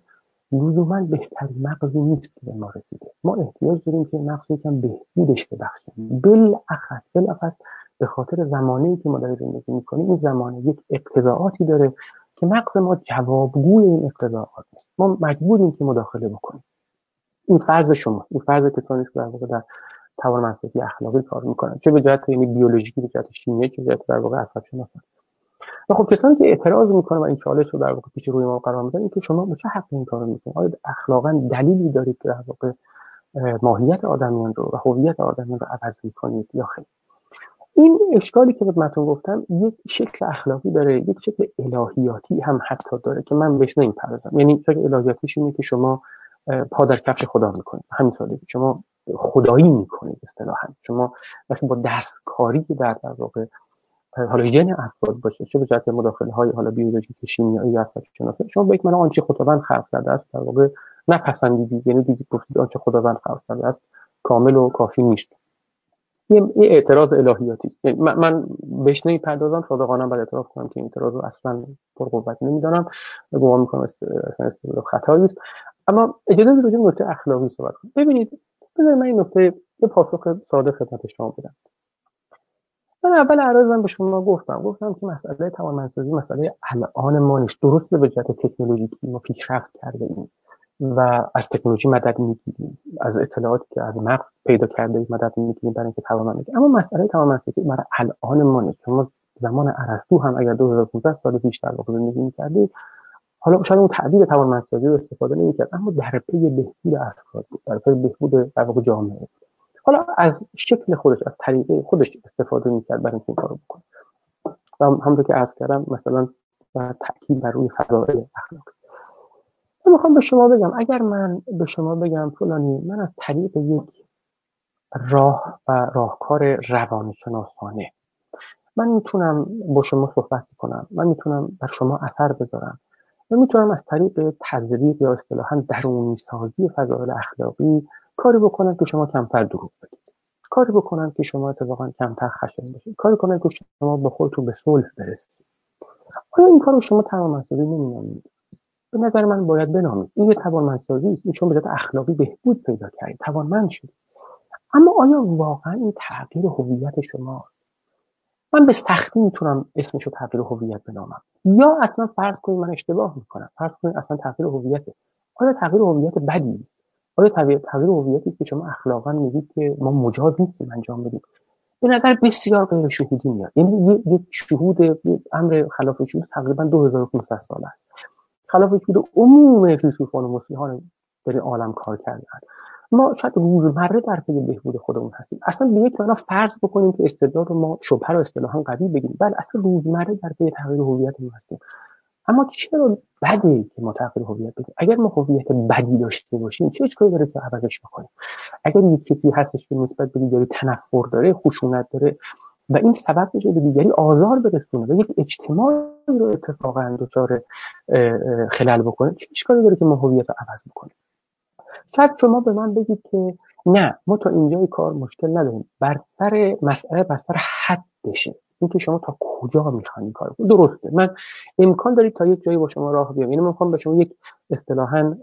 لزوما بهترین مغزی نیست که به ما رسیده. ما احتیاج داریم که مغز یکم بهبودش ببخشیم. بالاخص بالاخص به خاطر زمانی که ما در زندگی می‌کنیم این زمانه یک اقتضاعاتی داره که مغز ما جوابگوی این اقتضاعات نیست. ما مجبوریم که مداخله بکنیم. این فرض شما. این فرض کسانی که در واقع در توانمندسازی اخلاقی کار می‌کنن. چه به جهت یعنی بیولوژیکی به جهت شیمیایی چه به جهت در واقع عصب شناسی و خب کسانی که اعتراض می‌کنن و این چالش رو در واقع پیش روی ما قرار میدن که شما به چه حق این کارو می‌کنید؟ آیا اخلاقا دلیلی دارید که در واقع ماهیت آدمیان رو و هویت آدمیان رو عوض می‌کنید یا خیر؟ این اشکالی که خدمتتون گفتم یک شکل اخلاقی داره یک شکل الهیاتی هم حتی داره که من بهش نمی‌پردازم. یعنی شکل الهیاتیش اینه که شما پا در کفش خدا می‌کنید همین سادگی شما خدایی می‌کنید اصطلاحا. شما وقتی با دستکاری در در واقع حالا ژن افراد باشه چه به جهت مداخله های حالا بیولوژیک شیمیایی یا شناسی شما به یک معنا آنچه خداوند خلق کرده است در واقع نپسندیدی یعنی دیدید گفتید آنچه خداوند خلق کرده است کامل و کافی نیست. یه اعتراض الهیاتی. یعنی من, بهش نمی‌پردازم صادقانه باید اعتراف کنم که این اعتراض رو اصلا قوت نمی‌دانم گمان می‌کنم اصلا خطایی است. اما اجازه بدید راجع نکته اخلاقی صحبت کنم. ببینید بذارید من این نکته یه پاسخ ساده خدمت شما بدم. من اول عرضم به شما گفتم. گفتم که مسئله توانمندسازی مسئله الان ما نیست. درسته به جهت تکنولوژیکی ما پیشرفت کرده ایم. و از تکنولوژی مدد می‌گیریم از اطلاعاتی که از مغز پیدا کرده مدد می‌گیریم برای اینکه توانمند اما مسئله توانمندسازی برای الان ما نیست. شما زمان ارسطو هم اگر 2015 سال پیش در واقع زندگی می‌کردید حالا شاید اون تعبیر توانمندسازی رو استفاده نمی‌کرد اما در پی بهبود افراد بود در پی بهبود در واقع جامعه. حالا از شکل خودش از طریقه خودش استفاده می‌کرد برای اینکه این کارو بکنه. و همونطور که عرض کردم مثلا تاکید بر روی فضائل اخلاقی. من می‌خوام به شما بگم اگر من به شما بگم فلانی من از طریق یک راه و راهکار روانشناسانه من می‌تونم با شما صحبت کنم من می‌تونم بر شما اثر بذارم من می‌تونم از طریق تذریق یا اصطلاحا درونی سازی فضایل اخلاقی کاری بکنم که شما کمتر دروغ بگید. کاری بکنم که شما اتفاقا کمتر خشن باشید کاری کنم که شما با خودتون به صلح برسید. آیا این کارو شما توانمندسازی نمینامید به نظر من باید بنامید. این یه توانمندسازی است. این چون به اخلاقی بهبود پیدا کردید توانمند شدید اما آیا واقعا این تغییر هویت شما من به سختی می‌تونم اسمش رو تغییر هویت بنامم. یا اصلا فرض کنید من اشتباه می‌کنم. فرض کنید اصلا تغییر هویت آیا تغییر هویت بدی آیا تغییر تغییر هویتی که شما اخلاقا میگید که ما مجاز نیستیم انجام بدیم. به نظر بسیار غیر شهودی میاد. یعنی یک شهود امر خلاف شهود تقریبا 2500 سال است. خلاف شهود عموم فیلسوفان و مسیحیان در عالم کار کردن. ما شاید روزمره در پی بهبود خودمون هستیم. اصلا به یک معنا فرض بکنیم که استعداد رو ما شبهه رو اصطلاحا قوی بگیم. بله اصلا روزمره در پی تغییر هویتمون هستیم. اما چرا بده که ما تغییر هویت بدیم؟ اگر ما هویت بدی داشته باشیم چه اشکالی داره که عوضش بکنیم؟ اگر یک کسی هستش که نسبت به دیگری تنفر داره خشونت داره و این سبب میشه به دیگری آزار برسونه و یک اجتماعی رو اتفاقا دچار خلل بکنه؟ چه اشکالی داره که ما هویت رو عوض بکنیم؟ شاید شما به من بگید که نه ما تا اینجای کار مشکل نداریم. بر سر مسئله بر سر حد بشه اینکه شما تا کجا می‌خواین کار درسته. من امکان دارید تا یک جایی با شما راه بیام. یعنی من می‌خوام به شما یک اصطلاحا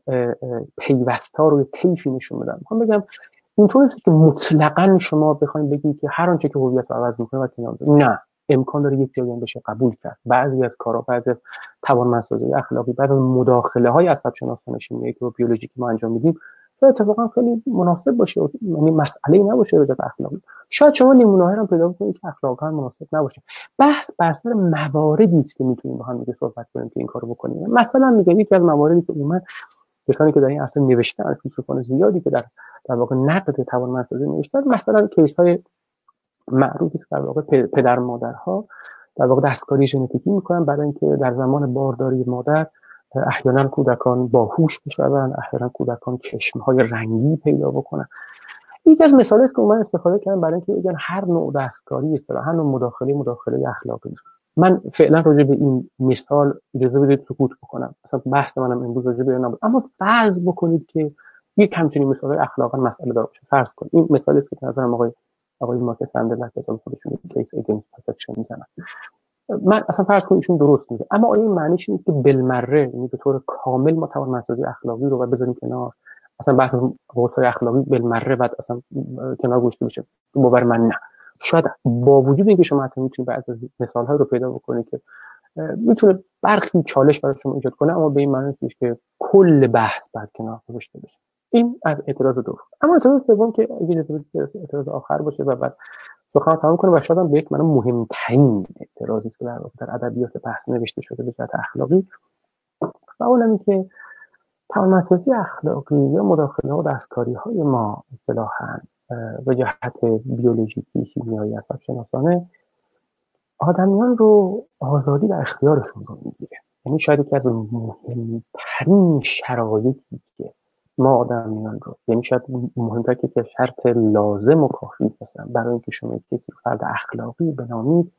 پیوستار رو طیفی نشون بدم. می‌خوام بگم اینطور نیست که مطلقا شما بخواید بگید که هر آنچه که هویت عوض می‌کنه و نه. امکان داره یک جایی بشه قبول کرد. بعضی از کارا بعضی از توانمندسازی اخلاقی بعضی از مداخله های عصب شناسان شیمیایی که بیولوژیکی ما انجام میدیم اتفاقا خیلی مناسب باشه. یعنی مسئله نباشه به اخلاقی. شاید شما نمونه هم پیدا کنید که اخلاقا مناسب نباشه. بحث بر سر مواردی است که می‌تونیم با هم دیگه صحبت کنیم که این کارو بکنیم. مثلا میگم یکی از مواردی که من کسانی که در این اصل نوشتن فیلسوفان زیادی که در در واقع نقد توانمندسازی نوشتن مثلا کیس های معروفی در واقع پدر مادرها در واقع دستکاری ژنتیکی می‌کنن برای اینکه در زمان بارداری مادر احیانا کودکان باهوش بشوند احیانا کودکان های رنگی پیدا بکنن. یکی از مثالی که من استفاده کردم برای اینکه بگن هر نوع دستکاری است هر نوع مداخله مداخله اخلاقی. من فعلا راجع به این مثال اجازه بدید سکوت بکنم. اصلا بحث منم امروز راجع به نبود اما فرض بکنید که یک همچنین مثال اخلاقا مسئله باشه. فرض کنید. این مثالی که نظرم آقای آقای مایکل سندل کتاب خودشون Case Against Perfection می‌زنن. من اصلا فرض کنید ایشون درست میگه. اما آیا این معنیش نیست که بالمره یعنی به طور کامل ما توانمندسازی اخلاقی رو بذاریم کنار؟ اصلا بحث حواسای اخلاقی بالمره بعد اصلا کنار گذاشته بشه باور من نه. شاید با وجود اینکه شما حتی می‌تونید بعض از مثال رو پیدا بکنید که می‌تونه برخی چالش برای شما ایجاد کنه اما به این معنی نیست که کل بحث بعد کنار گذاشته بشه این از اعتراض دوم اما اعتراض سوم که اگه اعتراض آخر باشه و بعد سخن تمام کنه و شاید هم به یک معنی مهمترین اعتراضی که در در ادبیات بحث نوشته شده به جهت اخلاقی. و اونم که توانمندسازی اخلاقی یا مداخله و دستکاری های ما اصطلاحا به جهت بیولوژیکی شیمیایی عصب شناسانه آدمیان رو آزادی و اختیارشون رو می‌گیره. یعنی شاید یکی از مهمترین شرایطی که ما آدمیان رو. یعنی شاید مهمتر که شرط لازم و کافی هستن برای اینکه شما کسی فرد اخلاقی بنامید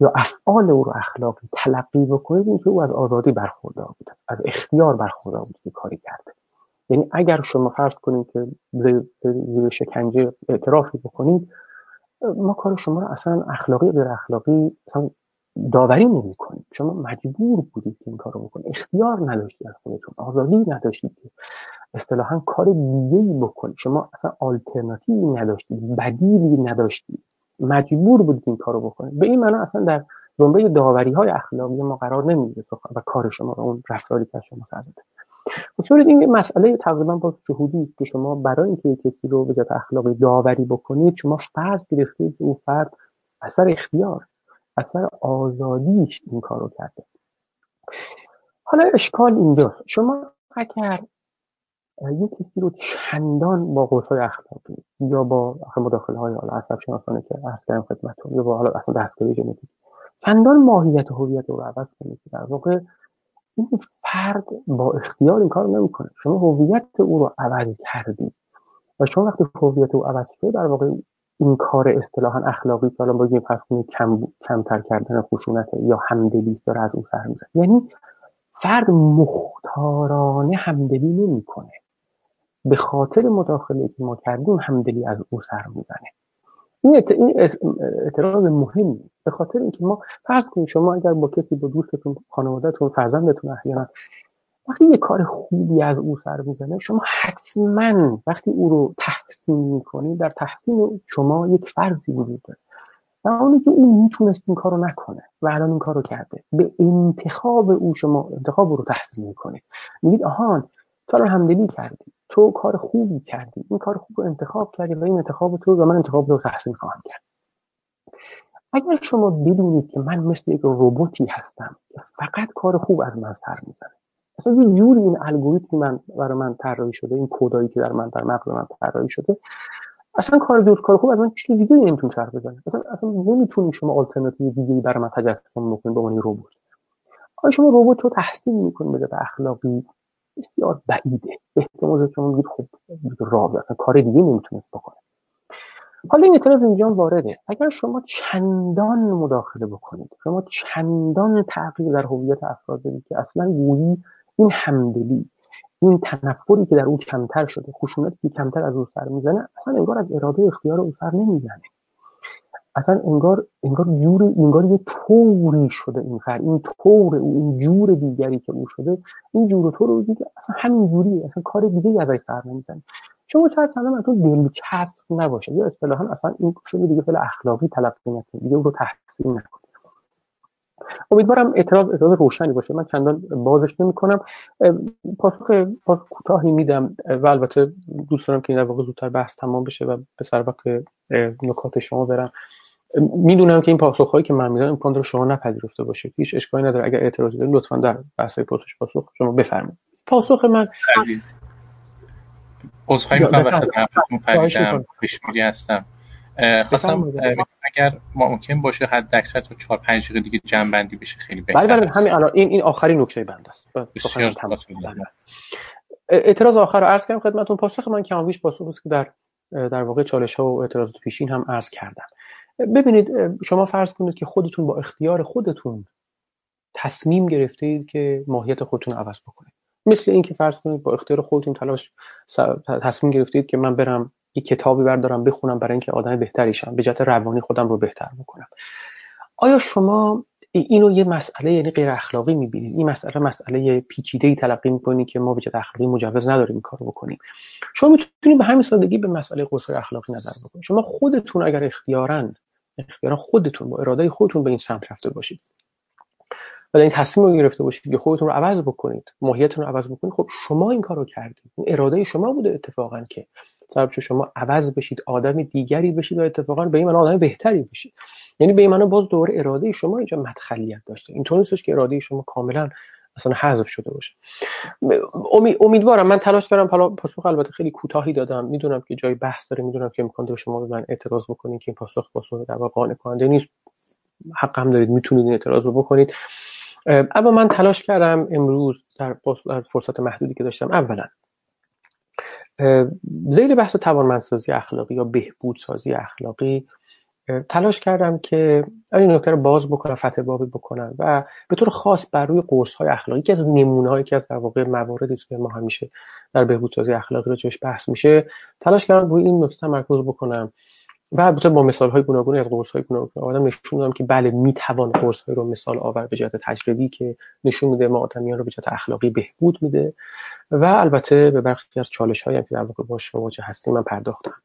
یا افعال او رو اخلاقی تلقی بکنید اینکه او از آزادی برخوردار بوده از اختیار برخوردار بوده که کاری کرده یعنی اگر شما فرض کنید که زیر شکنجه اعترافی بکنید ما کار شما رو اصلا اخلاقی غیر اخلاقی اصلا داوری نمی کنید شما مجبور بودید که این کار رو بکنید. اختیار نداشتید از خودتون. آزادی نداشتید که اصطلاحا کار دیگه ای بکنید شما اصلا آلترناتیوی نداشتید بدیلی نداشتید مجبور بودید این کارو بکنید به این معنا اصلا در زمره داوری های اخلاقی ما قرار نمی‌گیره و کار شما رو اون رفتاری که شما کرده بسیارید این مسئله تقریبا با شهودی که شما برای اینکه کسی رو به اخلاقی داوری بکنید شما فرض گرفتید که او فرد اثر اختیار اثر آزادیش این کارو کرده. حالا اشکال اینجاست. شما اگر یک کسی رو چندان با قوسای اخلاقی یا با مداخله های حالا عصب شناسانه که عرض کردم خدمتتون یا با حالا اصلا دستگاه ژنتیک چندان ماهیت هویت رو عوض کنید. که در واقع این فرد با اختیار این کار نمی‌کنه. شما هویت او رو عوض کردید. و شما وقتی هویت او عوض شده در واقع این کار اصطلاحا اخلاقی که الان بگیم پس کم کمتر کردن خشونت یا همدلی داره از اون سر یعنی فرد مختارانه همدلی نمی‌کنه. به خاطر مداخله که ما کردیم همدلی از او سر می‌زنه. این اعتراض مهمی به خاطر اینکه ما فرض کنید شما اگر با کسی با دوستتون خانوادهتون فرزندتون احیانا وقتی یه کار خوبی از او سر می‌زنه شما حتما وقتی او رو تحسین می‌کنید در تحسین شما یک فرضی وجود داره. و اونی که او می‌تونست این کارو نکنه و الان این کارو کرده به انتخاب او شما انتخاب رو تحسین می‌کنید میگید آهان تو الان همدلی کردی. تو کار خوبی کردی. این کار خوب رو انتخاب کردی و این انتخاب تو و من انتخاب رو تحسین خواهم کرد. اگر شما بدونید که من مثل یک روبوتی هستم فقط کار خوب از من سر می‌زنه اصلا یه جوری این الگوریتم من برای من طراحی شده این کدایی که در من در مغز من طراحی شده اصلا کار دوست کار خوب از من چیز دیگه نمی‌تونه سر بزنه. اصلا اصلا نمی‌تونی شما آلترناتیو دیگه برای من تجسم بکنید به عنوان ربات آیا شما ربات رو تحسین می‌کنید به اخلاقی؟ بسیار بعیده. احتمال شما میگید خب راه اصلا کار دیگه نمی‌تونست بکنه. حالا این اعتراض اینجا وارده. اگر شما چندان مداخله بکنید شما چندان تغییر در هویت افراد بدید که اصلا گویی این همدلی این تنفری که در او کمتر شده خشونتی که کمتر از او سر می‌زنه اصلا انگار از اراده اختیار او سر نمی‌زنه. اصلا انگار انگار جور انگار یه طوری شده این فر این طور او این جور دیگری که او شده این جور تو رو دیگه اصلا همین جوری اصلا کار دیگه ازش سر نمی‌زنه. شما چه اصلا از تو دلچسب نباشه؟ یا اصطلاحا اصلا این شده دیگه فعل اخلاقی تلقی نکنید دیگه او رو تحسین نکنید امیدوارم اعتراض اعتراض روشنی باشه. من چندان بازش نمی کنم پاسخ پاسخ کوتاهی میدم و البته دوست دارم که این در واقع زودتر بحث تمام بشه و به سر وقت نکات شما برم. می‌دونم که این پاسخهایی که من میدم امکان رو شما نپذیرفته باشید هیچ اشکالی نداره. اگر اعتراضی دارید لطفا در بحث پاسخ پاسخ شما بفرمایید. پاسخ من عذرخواهی می‌کنم وسط حرفتون پریدم. پیشمیری هستم. خواستم اگر ممکن باشه حد اکثر تا 4 5 دقیقه دیگه جمع بندی بشه خیلی بهتره بله بله همین الان. این این آخرین نکته بند است. اعتراض آخر رو عرض کردم خدمتتون. پاسخ من کمابیش پاسخ است که در در واقع چالش ها و اعتراضات پیشین هم عرض کردم. ببینید شما فرض کنید که خودتون با اختیار خودتون تصمیم گرفتید که ماهیت خودتون عوض بکنید. مثل اینکه فرض کنید با اختیار خودتون تلاش تصمیم گرفتید که من برم یک کتابی بردارم بخونم برای اینکه آدم بهتری شم به جهت روانی خودم رو بهتر بکنم. آیا شما اینو یه مسئله یعنی غیر اخلاقی می‌بینید؟ این مسئله مسئله پیچیده ای تلقی می‌کنید که ما به جهت اخلاقی مجوز نداریم کارو بکنیم. شما می‌تونید به همین سادگی به مسئله قصه اخلاقی نظر بکنید. شما خودتون اگر اختیارا اختیارا خودتون با اراده خودتون به این سمت رفته باشید. و این تصمیم رو گرفته باشید که خودتون رو عوض بکنید ماهیتتون رو عوض بکنید. خب شما این کار رو کردید. این اراده شما بوده اتفاقا که سبب شما عوض بشید آدم دیگری بشید و اتفاقا به این معنا آدم بهتری بشید. یعنی به این معنا باز دوره اراده شما اینجا مدخلیت داشته. اینطور نیستش که اراده شما کاملا اصلا حذف شده باشه. امیدوارم من تلاش کردم حالا پاسخ البته خیلی کوتاهی دادم. می‌دونم که جای بحث داره می‌دونم که امکان داره شما به من اعتراض بکنید که این پاسخ پاسخ در واقع قانع کننده نیست. حق هم دارید می‌تونید این اعتراض رو بکنید. اما من تلاش کردم امروز در فرصت محدودی که داشتم اولا زیر بحث توانمندسازی اخلاقی یا بهبودسازی اخلاقی تلاش کردم که این نکته رو باز بکنم فتح بابی بکنم و به طور خاص بر روی قرص های اخلاقی که از نمونه هایی که از در واقع مواردی که ما همیشه در بهبودسازی اخلاقی رو جوش بحث میشه تلاش کردم روی این نکته تمرکز بکنم و البته با مثال های گوناگونی از قرص های گوناگون آدم نشون دادم که بله می‌توان قرص های رو مثال آور به جهت تجربی که نشون میده ما آدمیان رو به جهت اخلاقی بهبود میده و البته به برخی از چالش هایی که در واقع باش مواجه هستیم من پرداختم.